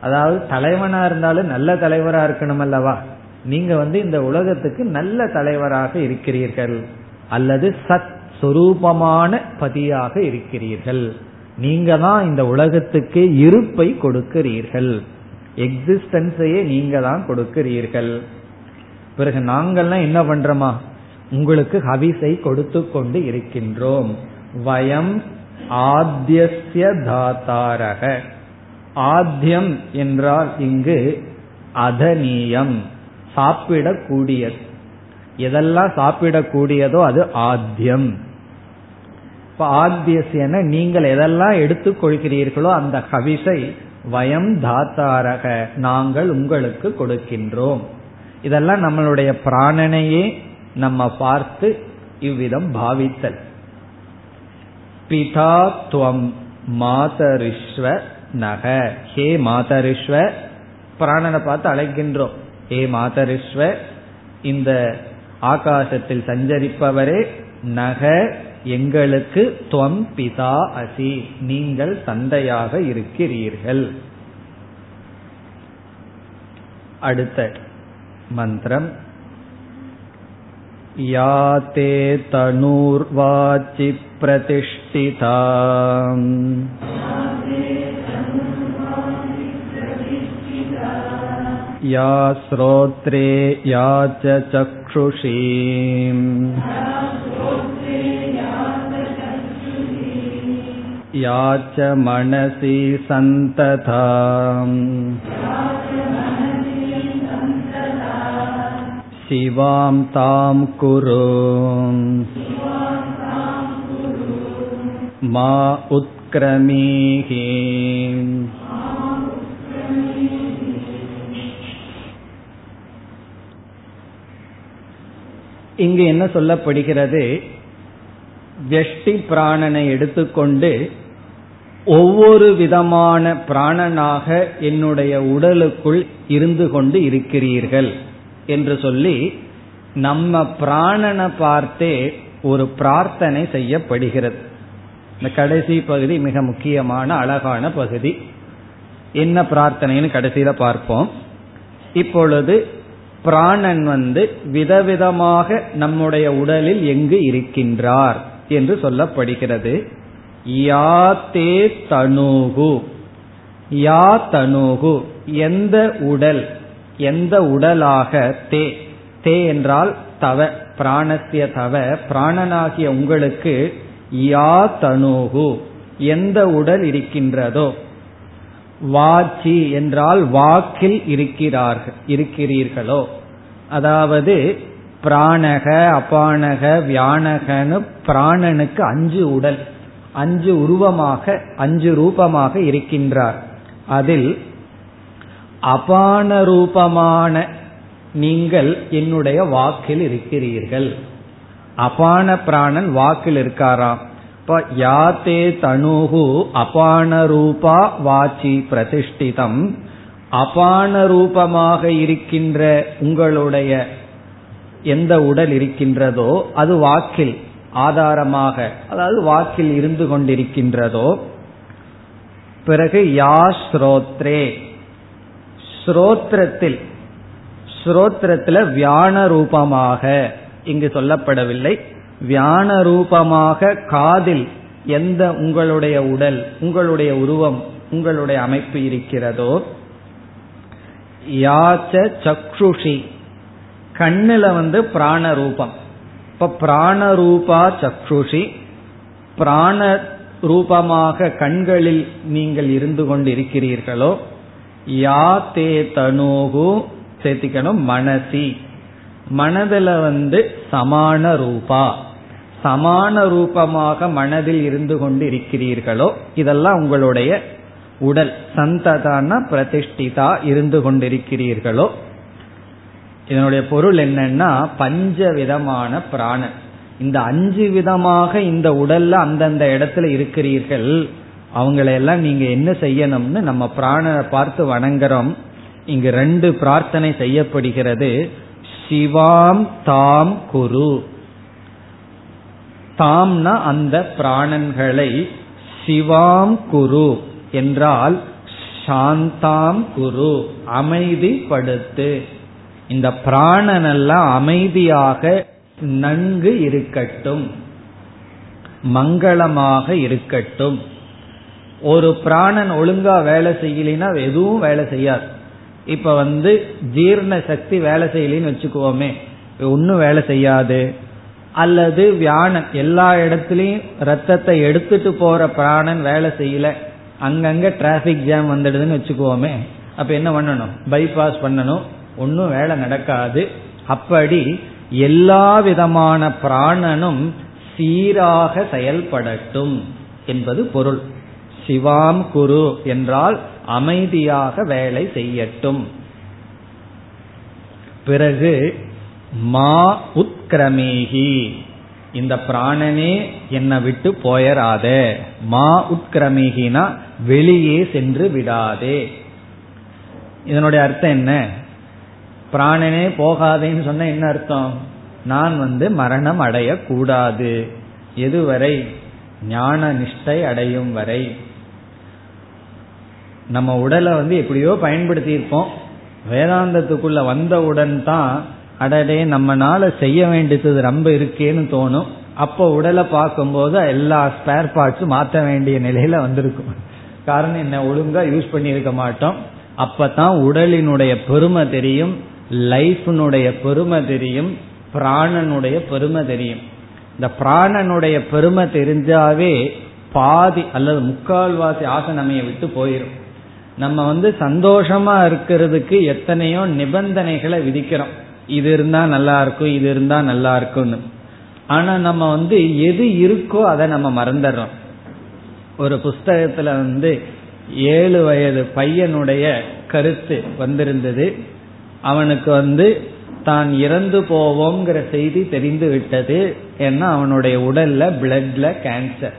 S1: அதாவது தலைவனா இருந்தாலும் நல்ல தலைவரா இருக்கணும் அல்லவா நீங்க வந்து இந்த உலகத்துக்கு நல்ல தலைவராக இருக்கிறீர்கள். அல்லது சத் சுரூபமான பதியாக இருக்கிறீர்கள். நீங்க தான் இந்த உலகத்துக்கு இருப்பை கொடுக்கிறீர்கள். எக்ஸிஸ்டன்ஸையே நீங்க தான் கொடுக்கிறீர்கள். பிறகு நாங்கள்லாம் என்ன பண்றோமா? உங்களுக்கு ஹவிசை கொடுத்து கொண்டு இருக்கின்றோம். வயம் ஆத்தியசிய தாத்தாரக. ஆத்தியம் என்றால் இங்கு அதனியம் சாப்பிடக்கூடியது. எதெல்லாம் சாப்பிடக்கூடியதோ அது ஆத்தியம் இப்ப ஆத்தியசியன நீங்கள் எதெல்லாம் எடுத்துக்கொள்கிறீர்களோ அந்த ஹவிசை வயம் தாத்தாரக நாங்கள் உங்களுக்கு கொடுக்கின்றோம். இதெல்லாம் நம்மளுடைய பிராணனையே நம்ம பார்த்து இவ்விதம் பாவித்தல். பிதா துவம் மாதரிஸ்வ நக. ஹே மாதரிஸ்வ பிராணனை பார்த்து அழைக்கின்றோம். ஹே மாதரிஸ்வ இந்த ஆகாசத்தில் சஞ்சரிப்பவரே நக எங்களுக்கு துவம் பிதா அசி நீங்கள் தந்தையாக இருக்கிறீர்கள். அடுத்த மந்திரம். या ते तनूर्वाचि प्रतिष्ठिता या श्रोत्रे या च चक्षुषी या च मनसि सन्तता शिवां तां कुरु मा उत्क्रमीः இங்கு என்ன சொல்லப்படுகிறது வெஷ்டி பிராணனை எடுத்துக்கொண்டு ஒவ்வொரு விதமான பிராணனாக என்னுடைய உடலுக்குள் இருந்து கொண்டு இருக்கிறீர்கள் என்று சொல்லி நம்ம பிராணனை பார்த்தே ஒரு பிரார்த்தனை செய்யப்படுகிறது. இந்த கடைசி பகுதி மிக முக்கியமான அழகான பகுதி. என்ன பிரார்த்தனைன்னு கடைசியில பார்ப்போம். இப்பொழுது பிராணன் வந்து விதவிதமாக நம்முடைய உடலில் எங்கு இருக்கின்றார் என்று சொல்லப்படுகிறது. யாத்தே தனுகு. யா தனுகு. எந்த உடல் எந்த உடலாக தே தே என்றால் தவ பிராணத்திய தவ பிராணனாகிய உங்களுக்கு யா தனுகு எந்த உடல் இருக்கின்றதோ. வாச்சி என்றால் வாக்கில் இருக்கிறார்கள் இருக்கிறீர்களோ. அதாவது பிராணக அபானக வியானகனு பிராணனுக்கு அஞ்சு உடல் அஞ்சு உருவமாக அஞ்சு ரூபமாக இருக்கின்றார். அதில் அபான ரூபமான நீங்கள் என்னுடைய வாக்கில் இருக்கிறீர்கள். அபான பிராணன் வாக்கில் இருக்காராம். இப்ப யாத்தே தனுகு அபான ரூபா வாச்சி பிரதிஷ்டிதம். அபான ரூபமாக இருக்கின்ற உங்களுடைய எந்த உடல் இருக்கின்றதோ அது வாக்கில் ஆதாரமாக அதாவது வாக்கில் இருந்து கொண்டிருக்கின்றதோ பிறகு யா ஸ்ரோத்ரே. ஸ்ரோத்ரத்தில் ஸ்ரோத்ரத்துல வியான ரூபமாக இங்கு சொல்லப்படவில்லை. வியான ரூபமாக காதில் எந்த உங்களுடைய உடல் உங்களுடைய உருவம் உங்களுடைய அமைப்பு இருக்கிறதோ யாச்ச சக்ஷுஷி கண்ணுல வந்து பிராண ரூபம். இப்ப பிராண ரூபா சக்ஷுஷி பிராண ரூபமாக கண்களில் நீங்கள் இருந்து கொண்டு இருக்கிறீர்களோ யா தே தனோகு சேர்த்திக்கணும் மனசி. மனதுல வந்து சமான ரூபா. சமான ரூபமாக மனதில் இருந்து கொண்டு இருக்கிறீர்களோ இதெல்லாம் உங்களுடைய உடல். சந்ததான பிரதிஷ்டிதா இருந்து கொண்டிருக்கிறீர்களோ இதனுடைய பொருள் என்னன்னா பஞ்ச விதமான பிராணன். இந்த அஞ்சு விதமாக இந்த உடல்ல அந்தந்த இடத்துல இருக்கிறீர்கள். அவங்களையெல்லாம் நீங்க என்ன செய்யணும்னு நம்ம பிராணனை பார்த்து வணங்குறோம். இங்கு ரெண்டு பிரார்த்தனை செய்யப்படுகிறது. சிவாம் தாம் குரு. தாம்னா அந்த பிராணன்களை சிவாம் குரு என்றால் சாந்தாம் குரு அமைதிப்படுத்து. இந்த பிராணனெல்லாம் அமைதியாக நன்கு இருக்கட்டும் மங்களமாக இருக்கட்டும். ஒரு பிராணன் ஒழுங்கா வேலை செய்யலைன்னா எதுவும் வேலை செய்யாது. இப்ப வந்து ஜீர்ண சக்தி வேலை செய்யலைன்னு வச்சுக்குவோமே ஒன்னும் வேலை செய்யாது. அல்லது வியானன் எல்லா இடத்துலயும் ரத்தத்தை எடுத்துட்டு போற பிராணன் வேலை செய்யல அங்கங்க டிராபிக் ஜாம் வந்துடுதுன்னு வச்சுக்குவோமே அப்ப என்ன பண்ணணும்? பைபாஸ் பண்ணணும். ஒன்னும் வேலை நடக்காது. அப்படி எல்லா விதமான பிராணனும் சீராக செயல்படட்டும் என்பது பொருள். சிவாம் குரு என்றால் அமைதியாக வேலை செய்யட்டும். பிறகு மா உத்கிரமேகி. இந்த பிராணனே என்னை விட்டு போயராத. மா உட்கிரமேகினா வெளியே சென்று விடாதே. இதனுடைய அர்த்தம் என்ன? பிராணனே போகாதேன்னு சொன்ன என்ன அர்த்தம்? நான் வந்து மரணம் அடையக்கூடாது. எதுவரை? ஞான நிஷ்டை அடையும் வரை. நம்ம உடலை வந்து எப்படியோ பயன்படுத்தி இருப்போம் வேதாந்தத்துக்குள்ள வந்தவுடன் தான் அடடே நம்மனால செய்ய வேண்டியது ரொம்ப இருக்கேன்னு தோணும். அப்போ உடலை பார்க்கும்போது எல்லா ஸ்பேர் பார்ட்ஸும் மாற்ற வேண்டிய நிலையில வந்திருக்கும். காரணம் என்ன? ஒழுங்கா யூஸ் பண்ணியிருக்க மாட்டோம். அப்பதான் உடலினுடைய பெருமை தெரியும் லைஃபினுடைய பெருமை தெரியும் பிராணனுடைய பெருமை தெரியும். இந்த பிராணனுடைய பெருமை தெரிஞ்சாவே பாதி அல்லது முக்கால்வாசி ஆசனமையை விட்டு போயிடும் நம்ம வந்து சந்தோஷமா இருக்கிறதுக்கு எத்தனையோ நிபந்தனைகளை விதிக்கிறோம். இது இருந்தா நல்லா இருக்கும் இது இருந்தா நல்லா இருக்கும்னு. ஆனா நம்ம வந்து எது இருக்கோ அதை நம்ம மறந்துடுறோம். ஒரு புஸ்தகத்துல வந்து ஏழு வயது பையனுடைய கருத்து வந்திருந்தது. அவனுக்கு வந்து தான் இறந்து போவோங்கிற செய்தி தெரிந்து விட்டது. ஏன்னா அவனுடைய உடல்ல பிளட்ல கேன்சர்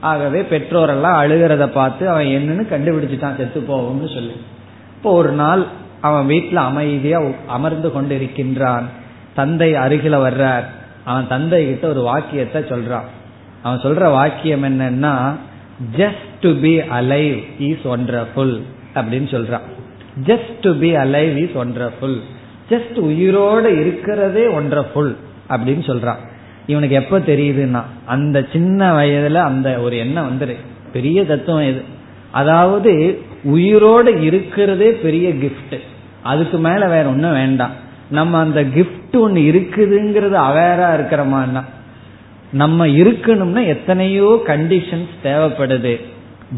S1: ஆகவே பெற்றோரெல்லாம் அழுகிறத பார்த்து அவன் என்னன்னு கண்டுபிடிச்சிட்டான் செத்து போவோம்னு சொல்லி. இப்போ ஒரு நாள் அவன் வீட்டில் அமைதியா அமர்ந்து கொண்டு இருக்கின்றான் தந்தை அருகில வர்றார். அவன் தந்தை கிட்ட ஒரு வாக்கியத்தை சொல்றான். அவன் சொல்ற வாக்கியம் என்னன்னா just to be alive is wonderful அப்படின்னு சொல்றான். Just to be alive is wonderful just உயிரோட இருக்கிறதே ஒன்றர்ஃபுல் அப்படின்னு சொல்றான். இவனுக்கு எப்ப தெரியுதுன்னா அந்த சின்ன வயதுல அந்த ஒரு எண்ணம் வந்துரு. பெரிய தத்துவம் இது. அதாவது உயிரோட இருக்கிறதே பெரிய கிஃப்ட் அதுக்கு மேல வேற ஒன்றும் வேண்டாம். நம்ம அந்த கிஃப்ட் ஒன்று இருக்குதுங்கிறது அவேரா இருக்கிறோமான்னா நம்ம இருக்கணும்னா எத்தனையோ கண்டிஷன்ஸ் தேவைப்படுது.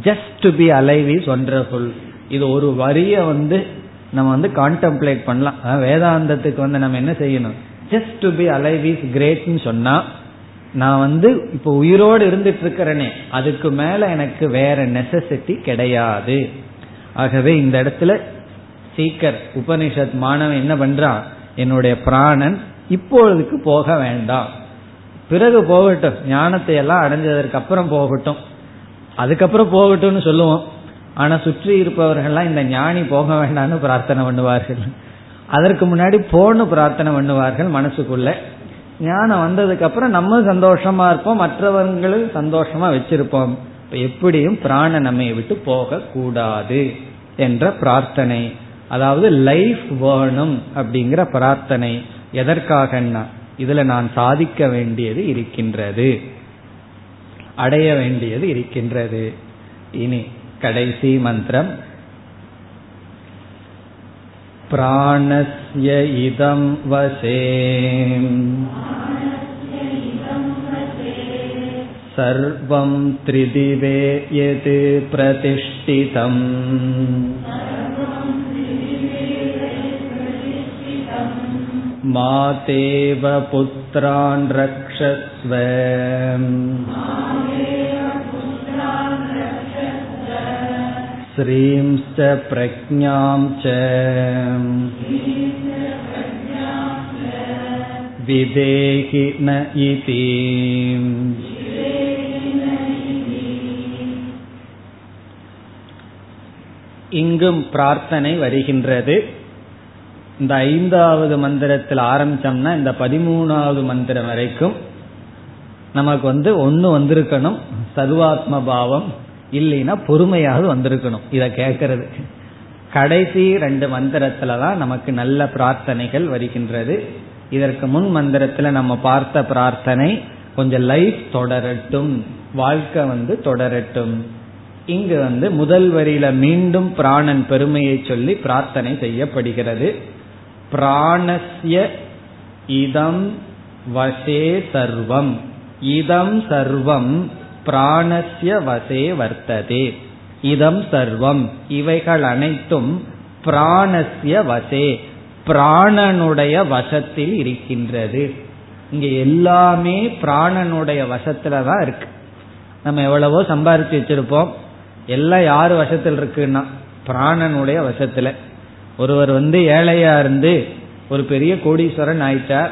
S1: Just to be alive is wonderful இது ஒரு வரிய வந்து நம்ம வந்து கான்டெம்ப்ளேட் பண்ணலாம். வேதாந்தத்துக்கு வந்து நம்ம என்ன செய்யணும்? Just to be alive is கிரேட்னு சொன்னா நான் வந்து இப்போ உயிரோடு இருந்துட்டு இருக்கிறேனே அதுக்கு மேல எனக்கு வேற நெசசிட்டி கிடையாது. ஆகவே இந்த இடத்துல சீக்கர் உபனிஷத் மாணவன் என்ன பண்றான்? என்னுடைய பிராணன் இப்பொழுதுக்கு போக வேண்டாம். பிறகு போகட்டும் ஞானத்தை எல்லாம் அடைஞ்சதற்கு அப்புறம் போகட்டும். அதுக்கப்புறம் போகட்டும்னு சொல்லுவோம். ஆனா சுற்றி இருப்பவர்கள்லாம் இந்த ஞானி போக வேண்டாம்னு பிரார்த்தனை பண்ணுவார்கள். அதற்கு முன்னாடி போன்னு பிரார்த்தனை பண்ணுவார்கள் மனசுக்குள்ள. ஞானம் வந்ததுக்கு அப்புறம் நம்ம சந்தோஷமா இருப்போம் மற்றவர்களும் சந்தோஷமா வச்சிருப்போம். எப்படியும் பிராண நம்மை விட்டு போக கூடாது என்ற பிரார்த்தனை. அதாவது லைஃப் வேணும் அப்படிங்கிற பிரார்த்தனை. எதற்காகன்னா இதுல நான் சாதிக்க வேண்டியது இருக்கின்றது. அடைய வேண்டியது இருக்கின்றது. இனி கடைசி மந்திரம். प्राणस्य इदं वसे सर्वं त्रिदिवे यत् प्रतिष्ठितम् मातेव पुत्रान् रक्षस्व श्रींश्च प्रज्ञां च विदेहि न इति இங்கும் பிரார்த்தனை வருகின்றது இந்த ஐந்தாவது மந்திரத்தில் ஆரம்பிச்சோம்னா இந்த பதிமூணாவது மந்திரம் வரைக்கும் நமக்கு வந்து ஒன்னு வந்திருக்கணும் சர்வாத்ம பாவம் இல்லைன்னா பொறுமையாவது வந்திருக்கணும். இதை கேட்கறது. கடைசி ரெண்டு மந்திரத்துல தான் நமக்கு நல்ல பிரார்த்தனைகள் வருகின்றது. இதற்கு முன் மந்திரத்துல நம்ம பார்த்த பிரார்த்தனை கொஞ்சம் லைஃப் தொடரட்டும் வாழ்க்கை வந்து தொடரட்டும். இங்கு வந்து முதல் வரியில மீண்டும் பிராணன் பெருமையை சொல்லி பிரார்த்தனை செய்யப்படுகிறது. பிராணஸ்ய இதம் வசே சர்வம். இதம் சர்வம் பிராணஸ்ய வசே வர்த்ததே. இதம் சர்வம். இவைகள் அனைத்தும் பிராணஸ்ய வசே. பிராணனுடைய வசத்தில் இருக்கின்றது. இங்க எல்லாமே பிராணனுடைய வசத்துல தான் இருக்கு. நம்ம எவ்வளவோ சம்பாரிச்சு வச்சிருப்போம். எல்லாம் யாரு வசத்தில் இருக்குன்னா பிராணனுடைய வசத்துல. ஒருவர் வந்து ஏழையா இருந்து ஒரு பெரிய கோடீஸ்வரன் ஆயிட்டார்.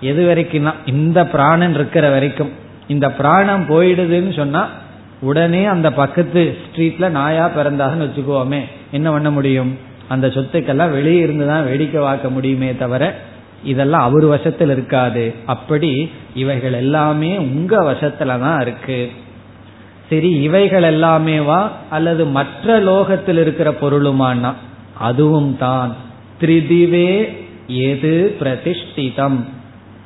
S1: எது வரைக்கும்னா இந்த பிராணன் இருக்கிற வரைக்கும். இந்த பிராணம் போயிடுதுன்னு சொன்னா உடனே அந்த பக்கத்து ஸ்ட்ரீட்ல நாயா பிறந்தாகன்னு வச்சுக்குவோமே என்ன பண்ண முடியும்? அந்த சொத்துக்கெல்லாம் வெளியே இருந்துதான் வேடிக்கை பார்க்க முடியுமே தவிர இதெல்லாம் அவர் வசத்தில் இருக்காது. அப்படி இவைகள் எல்லாமே உங்க வசத்துல தான் இருக்கு. சரி இவைகள் எல்லாமேவா அல்லது மற்ற லோகத்தில் இருக்கிற பொருளுமானா? அதுவும் தான். திரிதிவே எது பிரதிஷ்டிதம்?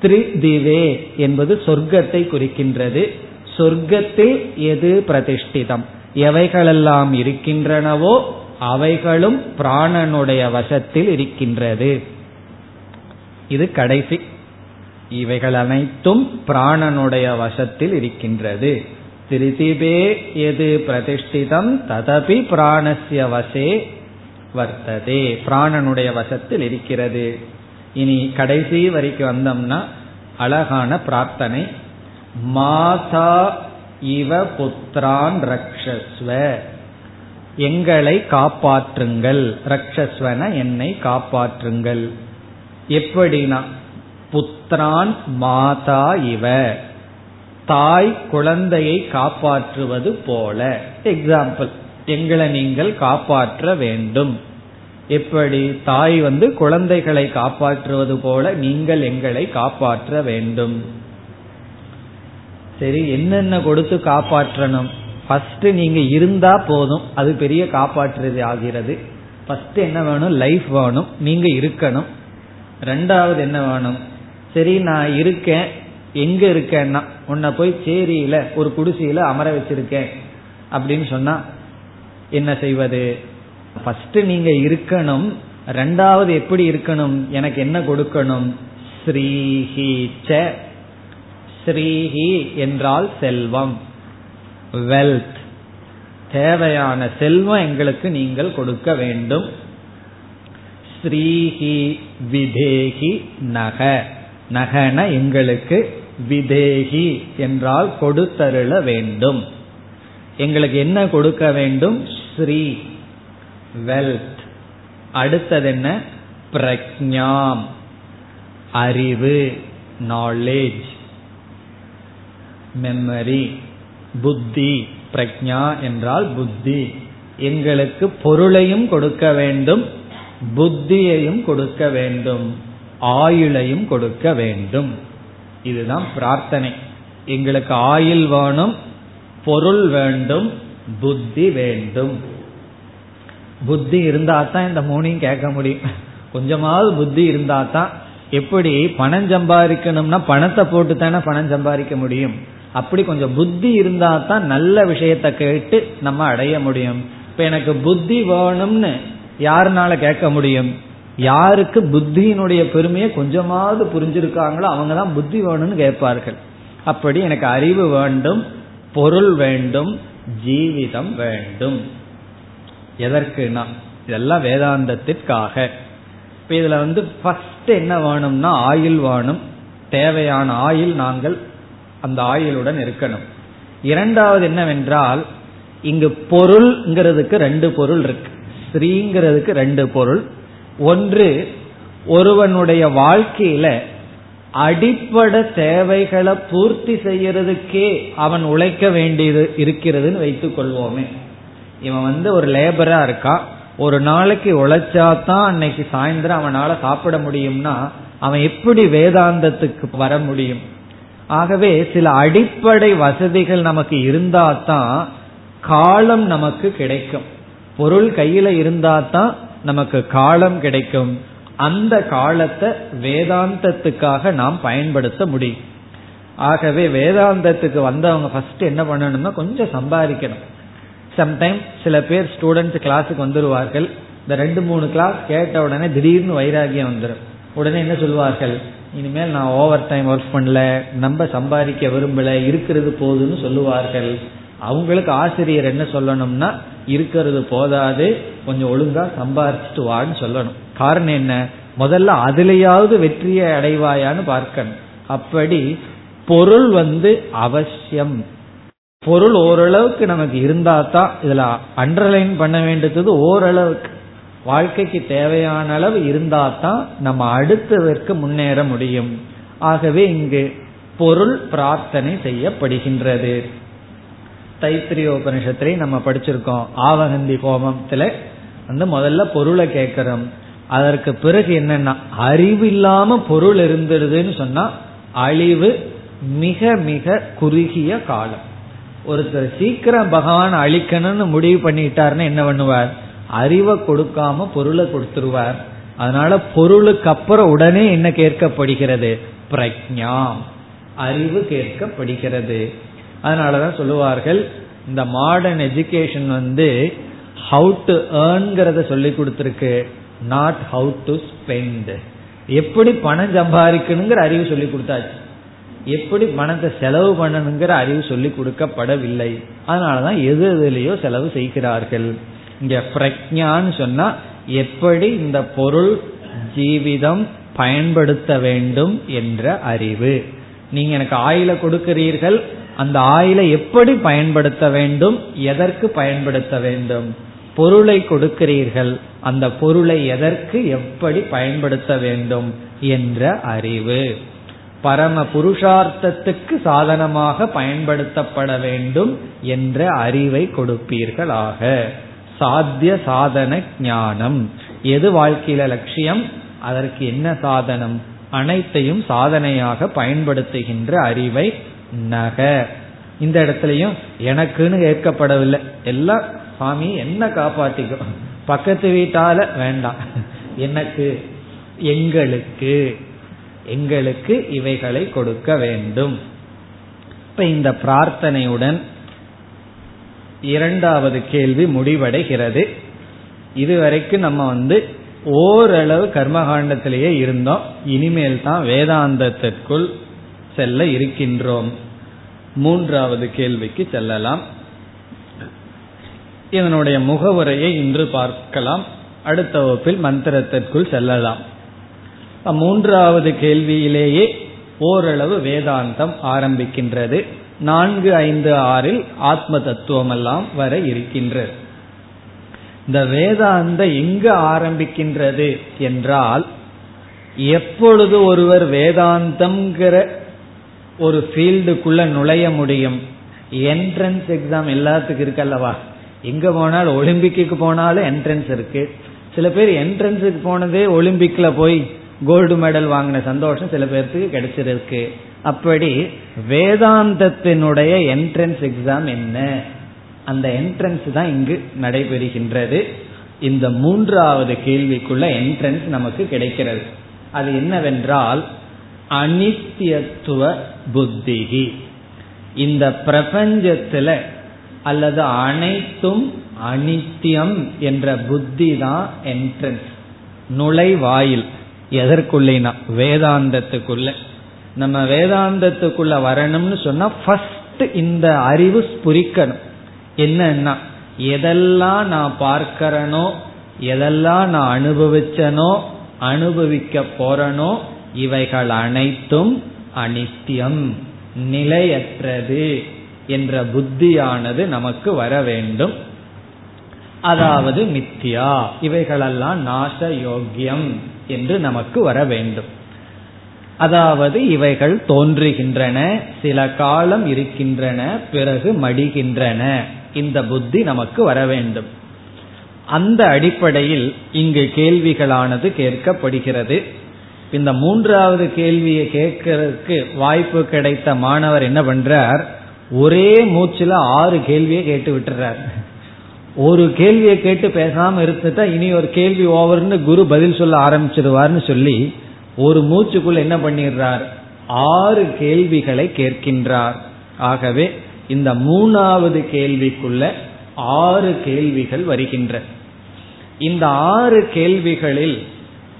S1: திரிதிவே என்பது சொர்க்கத்தை குறிக்கின்றது. சொர்க்கத்தில் எது பிரதிஷ்டிதம்? எவைகளெல்லாம் இருக்கின்றனவோ அவைகளும் பிராணனுடைய வசத்தில் இருக்கின்றது. இது கடைசி. இவைகள் அனைத்தும் பிராணனுடைய வசத்தில் இருக்கின்றது. திருதிபே எது பிரதிஷ்டிதம்? ததபி பிராணசிய வசே வர்த்ததே. பிராணனுடைய வசத்தில் இருக்கிறது. இனி கடைசி வரைக்கும் வந்தோம்னா அழகான பிரார்த்தனை. மாதா இவ புத்திரான் ரக்ஷஸ்வ. எங்களை காப்பாற்றுங்கள். ரக்ஷஸ்வன என்னை காப்பாற்றுங்கள். எப்படினா புத்திரான் மாதா இவ. தாய் குழந்தையை காப்பாற்றுவது போல. எக்ஸாம்பிள் எங்களை நீங்கள் காப்பாற்ற வேண்டும். எப்படி தாய் வந்து குழந்தைகளை காப்பாற்றுவது போல நீங்கள் எங்களை காப்பாற்ற வேண்டும். சரி என்னென்ன கொடுத்து காப்பாற்றணும்? ஃபர்ஸ்ட் நீங்க இருந்தா போதும் அது பெரிய காப்பாற்றுறது ஆகிறது. ஃபர்ஸ்ட் என்ன வேணும்? லைஃப் வேணும் நீங்க இருக்கணும். ரெண்டாவது என்ன வேணும்? சரி நான் இருக்கேன் எங்க இருக்கேன்னா உன்னை போய் சேரியில ஒரு குடிசையில அமர வச்சிருக்கேன் அப்படின்னு சொன்னா என்ன செய்வது? ஃபர்ஸ்ட் நீங்க இருக்கணும் ரெண்டாவது எப்படி இருக்கணும் எனக்கு என்ன கொடுக்கணும்? ஸ்ரீஹி ச ஸ்ரீஹி என்றால் செல்வம். வெல்த் தேவையான செல்வம் எங்களுக்கு நீங்கள் கொடுக்க வேண்டும். ஸ்ரீஹி விதேகி நக. நகன எங்களுக்கு விதேகி என்றால் கொடுத்தருள வேண்டும். எங்களுக்கு என்ன கொடுக்க வேண்டும்? ஸ்ரீ வெல்த். அடுத்தது என்ன? பிரக்ஞாம். அறிவு நாலேஜ் மெமரி புத்தி. பிரக்ஞா என்றால் புத்தி. எங்களுக்கு பொருளையும் கொடுக்க வேண்டும் புத்தியையும் கொடுக்க வேண்டும் ஆயுளையும் கொடுக்க வேண்டும். இதுதான் பிரார்த்தனை. எங்களுக்கு ஆயுள் வேணும் பொருள் வேண்டும் புத்தி வேண்டும். புத்தி இருந்தா தான் இந்த மூணையும் கேட்க முடியும். கொஞ்சமாவது புத்தி இருந்தா தான் எப்படி பணம் சம்பாதிக்கணும்னா பணத்தை போட்டு தானே பணம் சம்பாதிக்க முடியும். அப்படி கொஞ்சம் புத்தி இருந்தா தான் நல்ல விஷயத்த கேட்டு நம்ம அடைய முடியும். இப்ப எனக்கு புத்தி வேணும்னு யாருனால கேட்க முடியும்? யாருக்கு புத்தியினுடைய பெருமையை கொஞ்சமாவது புரிஞ்சிருக்காங்களோ அவங்க தான் புத்தி வேணும்னு கேட்பார்கள். அப்படி எனக்கு அறிவு வேண்டும் பொருள் வேண்டும் ஜீவிதம் வேண்டும். எதற்குனா இதெல்லாம் வேதாந்தத்திற்காக. இப்ப இதுல வந்து ஃபர்ஸ்ட் என்ன வேணும்னா ஆயில் வேணும். தேவையான ஆயில் நாங்கள் அந்த ஆயிலுடன் இருக்கணும். இரண்டாவது என்னவென்றால் இங்கு பொருள்ங்கிறதுக்கு ரெண்டு பொருள் இருக்கு. ஸ்ரீங்கிறதுக்கு ரெண்டு பொருள். ஒன்று ஒருவனுடைய வாழ்க்கையில அடிப்படை தேவைகளை பூர்த்தி செய்யறதுக்கே அவன் உழைக்க வேண்டியது இருக்கிறதுன்னு வைத்துக் கொள்வோமே இவன் வந்து ஒரு லேபரா இருக்கா? ஒரு நாளைக்கு உழைச்சாதான் அன்னைக்கு சாயந்தரம் அவனால சாப்பிட முடியும்னா அவன் எப்படி வேதாந்தத்துக்கு வர முடியும்? ஆகவே சில அடிப்படை வசதிகள் நமக்கு இருந்தா தான் காலம் நமக்கு கிடைக்கும். பொருள் கையில இருந்தா தான் நமக்கு காலம் கிடைக்கும். அந்த காலத்தை வேதாந்தத்துக்காக நாம் பயன்படுத்த முடியும். ஆகவே வேதாந்தத்துக்கு வந்தவங்க ஃபர்ஸ்ட் என்ன பண்ணணும்னா கொஞ்சம் சம்பாதிக்கணும். சம்டைம் சில பேர் ஸ்டூடெண்ட்ஸ் கிளாஸுக்கு வந்துருவார்கள். இந்த ரெண்டு மூணு கிளாஸ் கேட்ட உடனே திடீர்னு வைராகியம் வந்துடும் உடனே என்ன சொல்வார்கள் இனிமேல் நான் ஓவர் டைம் ஒர்க் பண்ணல நம்ம சம்பாதிக்க விரும்பல இருக்கிறது போதுன்னு சொல்லுவார்கள். அவங்களுக்கு ஆசிரியர் என்ன சொல்லணும்னா இருக்கிறது போதாது கொஞ்சம் ஒழுங்கா சம்பாரிச்சுட்டு வான்னு சொல்லணும். காரணம் என்ன? முதல்ல அதுலயாவது வெற்றியை அடைவாயான்னு பார்க்கணும். அப்படி பொருள் வந்து அவசியம். பொருள் ஓரளவுக்கு நமக்கு இருந்தா தான் இதுல அண்டர்லைன் பண்ண வேண்டியது ஓரளவுக்கு. வாழ்க்கைக்கு தேவையான அளவு இருந்தா தான் நம்ம அடுத்ததற்கு முன்னேற முடியும். ஆகவே இங்கு பொருள் பிரார்த்தனை செய்யப்படுகின்றது. தைத்திரிய உபனிஷத்திலே நம்ம படிச்சிருக்கோம். ஆவகந்தி ஹோமத்துல வந்து முதல்ல பொருளை கேட்கிறோம். அதற்கு பிறகு என்னன்னா அறிவு இல்லாம பொருள் இருந்துடுதுன்னு சொன்னா அழிவு மிக மிக குறுகிய காலம். ஒருத்தர் சீக்கிரம் பகவான் அழிக்கணும்னு முடிவு பண்ணிட்டாருன்னு என்ன பண்ணுவார்? அறிவை கொடுக்காம பொருளை கொடுத்துருவார். அதனால பொருளுக்கு அப்புறம் உடனே என்ன கேட்கப்படுகிறது? பிரக்ஞா. அறிவு கேட்கப்படுகிறது. அதனாலதான் சொல்லுவார்கள் இந்த மாடர்ன் எஜுகேஷன் வந்து ஹவு டு ஏர்ன்கிறத சொல்லி கொடுத்துருக்கு. நாட் ஹவு டு ஸ்பெண்ட் எப்படி பணம் சம்பாதிக்கணுங்கிற அறிவு சொல்லி கொடுத்தாச்சு. எப்படி பணத்தை செலவு பண்ணணுங்கிற அறிவு சொல்லி கொடுக்கப்படவில்லை. அதனாலதான் எது எதுலேயோ செலவு செய்கிறார்கள். இங்க பிரக்ஞான்னு சொன்னா எப்படி இந்த பொருள் ஜீவிதம் பயன்படுத்த வேண்டும் என்ற அறிவு. நீங்க எனக்கு ஆயில கொடுக்கிறீர்கள் அந்த ஆயிலை எப்படி பயன்படுத்த வேண்டும் எதற்கு பயன்படுத்த வேண்டும்? பொருளை கொடுக்கிறீர்கள் அந்த பொருளை எதற்கு எப்படி பயன்படுத்த வேண்டும் என்ற அறிவு. பரம புருஷார்த்தத்துக்கு சாதனமாக பயன்படுத்தப்பட வேண்டும் என்ற அறிவை கொடுப்பீர்களாக. சாத்திய சாதன ஞானம். எது வாழ்க்கையில லட்சியம்? அதற்கு என்ன சாதனம்? அனைத்தையும் சாதனையாக பயன்படுத்துகின்ற அறிவை நக. இந்த இடத்துலயும் எனக்குன்னு ஏற்கப்படவில்லை எல்லாம் சாமி என்ன காப்பாற்றிக்கும் பக்கத்து வீட்டால வேண்டாம். எனக்கு எங்களுக்கு. எங்களுக்கு இவைகளை கொடுக்க வேண்டும். இப்ப இந்த பிரார்த்தனையுடன் இரண்டாவது கேள்வி முடிவடைகிறது. இதுவரைக்கும் நம்ம வந்து ஓரளவு கர்மகாண்டத்திலேயே இருந்தோம். இனிமேல் தான் வேதாந்தத்திற்குள் செல்ல இருக்கின்றோம். மூன்றாவது கேள்விக்கு செல்லலாம். இதனுடைய முகவுரையை இன்று பார்க்கலாம். அடுத்த வகுப்பில் மந்திரத்திற்குள் செல்லலாம். மூன்றாவது கேள்வியிலேயே ஓரளவு வேதாந்தம் ஆரம்பிக்கின்றது. நான்கு ஐந்து ஆறில் ஆத்ம தத்துவம் எல்லாம் வர இருக்கின்றது இந்த வேதாந்த எங்கு ஆரம்பிக்கின்றது என்றால் எப்பொழுது ஒருவர் வேதாந்தம்ங்கிற ஒரு ஃபீல்டுக்குள்ள நுழைய முடியும்? என்ட்ரன்ஸ் எக்ஸாம் எல்லாத்துக்கும் இருக்கல்லவா எங்க போனாலும் ஒலிம்பிக்கு போனாலும் என்ட்ரன்ஸ் இருக்கு. சில பேர் என்ட்ரன்ஸுக்கு போனதே ஒலிம்பிக்ல போய் கோல்டு மெடல் வாங்கின சந்தோஷம் சில பேர்த்துக்கு கிடைச்சிருக்கு. அப்படி வேதாந்தத்தினுடைய என்ட்ரன்ஸ் எக்ஸாம் என்ன? அந்த என்ட்ரன்ஸ் தான் இங்கு நடைபெறுகின்றது. இந்த மூன்றாவது கேள்விக்குள்ள என்ட்ரன்ஸ் நமக்கு கிடைக்கிறது. அது என்னவென்றால் அனித்தியத்துவ புத்திகி. இந்த பிரபஞ்சத்துல அல்லது அனைத்தும் அனித்தியம் என்ற புத்தி தான் என்ட்ரன்ஸ் நுழைவாயில். எதற்குள்ளேனா வேதாந்தத்துக்குள்ள. நம்ம வேதாந்தத்துக்குள்ள வரணும்னு சொன்னா ஃபர்ஸ்ட் இந்த அறிவு புரிக்கணும் என்னன்னா எதெல்லாம் நான் பார்க்கிறனோ எதெல்லாம் நான் அனுபவிச்சனோ அனுபவிக்க போறனோ இவைகள் அனைத்தும் அனித்தியம் நிலையற்றது என்ற புத்தியானது நமக்கு வர வேண்டும். அதாவது மித்தியா இவைகளெல்லாம் நாச யோக்கியம் என்று நமக்கு வர வேண்டும். அதாவது இவைகள் தோன்றுகின்றன சில காலம் இருக்கின்றன பிறகு மடிகின்றன. இந்த புத்தி நமக்கு வர வேண்டும். அந்த அடிப்படையில் இங்கு கேள்விகளானது கேட்கப்படுகிறது. இந்த மூன்றாவது கேள்வியை கேட்கறதுக்கு வாய்ப்பு கிடைத்த மாணவர் என்ன பண்றார்? ஒரே மூச்சில் ஆறு கேள்வியை கேட்டு விட்டுறார். ஒரு கேள்வியை கேட்டு பேசாம இருந்துட்டா இனி ஒரு கேள்வி ஓவர்னு குரு பதில் சொல்ல ஆரம்பிச்சிருவார்னு சொல்லி ஒரு மூச்சுக்குள்ள என்ன பண்ணிடுறார்? ஆறு கேள்விகளை கேட்கின்றார். ஆகவே இந்த மூணாவது கேள்விக்குள்ள ஆறு கேள்விகள் வருகின்ற. இந்த ஆறு கேள்விகளில்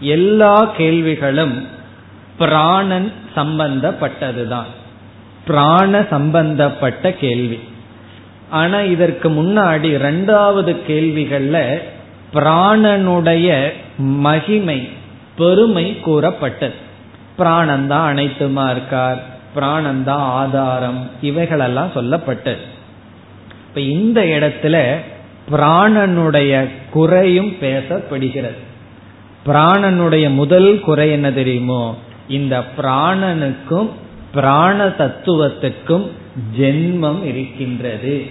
S1: எல்லா கேள்விகளும் பிராணன் சம்பந்தப்பட்டதுதான். பிராண சம்பந்தப்பட்ட கேள்வி. ஆனா இதற்கு முன்னாடி இரண்டாவது கேள்விகள்ல பிராணனுடைய மகிமை பெருமை கூறப்பட்டது. பிராணந்தான் அனைத்துமா இருக்கார். பிராணந்தான் ஆதாரம். இவைகளெல்லாம் சொல்லப்பட்டது. இப்ப இந்த இடத்துல பிராணனுடைய குறையும் பேசப்படுகிறது. பிராணனுடைய முதல் குறை என்ன தெரியுமோ? இந்த பிராணனுக்கும் பிராண தத்துவத்துக்கும் ஜென்மம் இருக்கின்றது.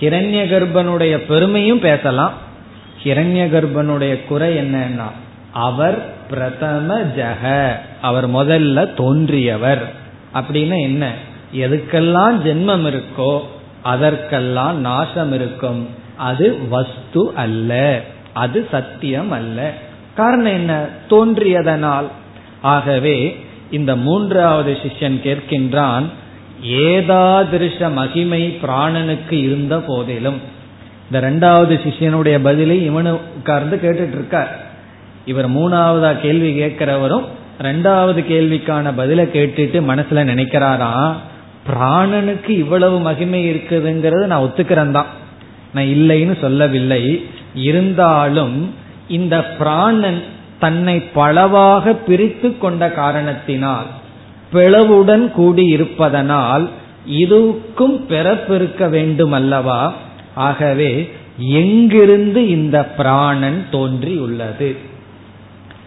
S1: ஹிரண்ய கர்ப்பனுடைய பெருமையும் பேசலாம். ஹிரண்ய கர்ப்பனுடைய குறை என்னன்னா அவர் பிரதம ஜக அவர் முதல்ல தோன்றியவர். அப்படின்னு என்ன? எதுக்கெல்லாம் ஜென்மம் இருக்கோ அதற்கெல்லாம் நாசம் இருக்கும். அது வஸ்து அல்ல அது சத்தியம் அல்ல. காரணம் என்ன? தோன்றியதனால். ஆகவே இந்த மூன்றாவது சிஷ்யன் கேட்கின்றான் ஏதாதிருஷ மகிமை பிராணனுக்கு இருந்த போதிலும். இந்த ரெண்டாவது சிஷ்யனுடைய பதிலை இவனு உட்கார்ந்து கேட்டுட்டு இருக்கார் இவர் மூணாவதா கேள்வி கேட்கிறவரும் ரெண்டாவது கேள்விக்கான பதிலை கேட்டுட்டு மனசுல நினைக்கிறாராம் பிராணனுக்கு இவ்வளவு மகிமை இருக்குதுங்கிறது நான் ஒத்துக்கிறேன் தான் நான் இல்லைன்னு சொல்லவில்லை. இருந்தாலும் இந்த பிராணன் தன்னை பலவாக பிரித்து கொண்ட காரணத்தினால் பிளவுடன் கூடி இருப்பதனால் இதுக்கும் பிறப்பிருக்க வேண்டும் அல்லவா ஆகவே எங்கிருந்து இந்த பிராணன் தோன்றியுள்ளது?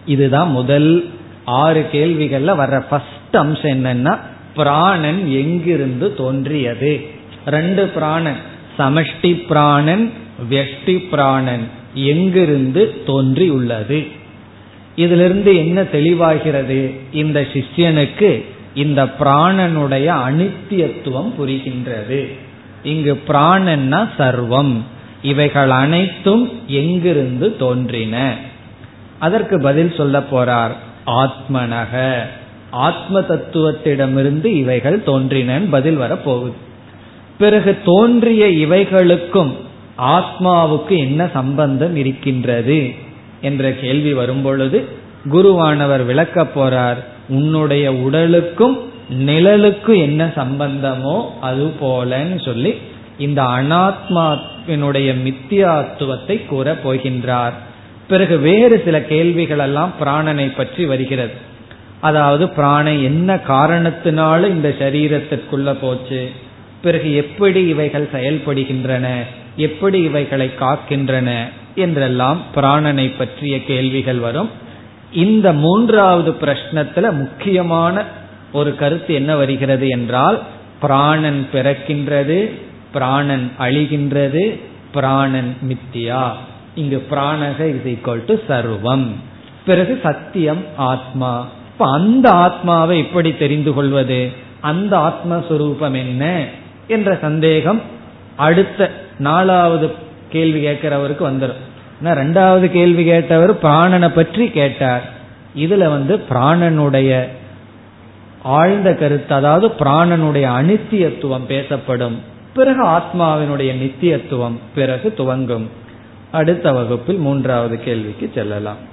S1: இதுதான் முதல் ஆறு கேள்விகள்ல வர்ற ஃபர்ஸ்ட் அம்சம் என்னன்னா பிராணன் எங்கிருந்து தோன்றியது? ரெண்டு பிராணன் சமஷ்டி பிராணன் வெஷ்டி பிராணன் எங்கிருந்து தோன்றியுள்ளது? இதிலிருந்து என்ன தெளிவாகிறது? இந்த சிஷ்யனுக்கு இந்த பிராணனுடைய அனித்தியத்துவம் புரிகின்றது. இங்கு பிராணன்னா சர்வம். இவைகள் அனைத்தும் எங்கிருந்து தோன்றின? அதற்கு பதில் சொல்ல போறார். ஆத்மனக. ஆத்ம தத்துவத்திடமிருந்து இவைகள் தோன்றின பதில் வரப்போகுது பிறகு தோன்றிய இவைகளுக்கும் ஆத்மாவுக்கு என்ன சம்பந்தம் இருக்கின்றது? என்ற கேள்வி வரும்பொழுது குருவானவர் விளக்க போறார் உன்னுடைய உடலுக்கும் நிழலுக்கு என்ன சம்பந்தமோ அது போலன்னு சொல்லி இந்த அனாத்மாவினுடைய மித்தியாத்துவத்தை கூற போகின்றார். பிறகு வேறு சில கேள்விகள் எல்லாம் பிராணனை பற்றி வருகிறது. அதாவது பிராணை என்ன காரணத்தினால இந்த சரீரத்திற்குள்ள போச்சு? பிறகு எப்படி இவைகள் செயல்படுகின்றன? எப்படி இவைகளை காக்கின்றன? என்றெல்லாம் பிராணனை பற்றிய கேள்விகள் வரும். இந்த மூன்றாவது பிரஷ்னத்துல முக்கியமான ஒரு கருத்து என்ன வருகிறது என்றால் பிராணன் பிறக்கின்றது பிராணன் அழிகின்றது பிராணன் மித்தியா. இங்கு பிராணக இஸ் ஈக்வல் டு சர்வம். பிறகு சத்தியம் ஆத்மா. இப்ப அந்த ஆத்மாவை எப்படி தெரிந்து கொள்வது? அந்த ஆத்மஸ்வரூபம் என்ன? என்ற சந்தேகம் அடுத்த நாலாவது கேள்வி கேட்கிறவருக்கு வந்துடும் ரெண்டாவது கேள்வி கேட்டவர் பிராணனை பற்றி கேட்டார். இதுல வந்து பிராணனுடைய ஆழ்ந்த கருத்து அதாவது பிராணனுடைய அனித்தியத்துவம் பேசப்படும். பிறகு ஆத்மாவினுடைய நித்தியத்துவம் பிறகு துவங்கும். அடுத்த வகுப்பில் மூன்றாவது கேள்விக்கு செல்லலாம்.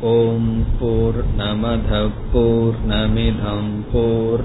S1: ஓம் போர் நமத போர் நமிதம் போர்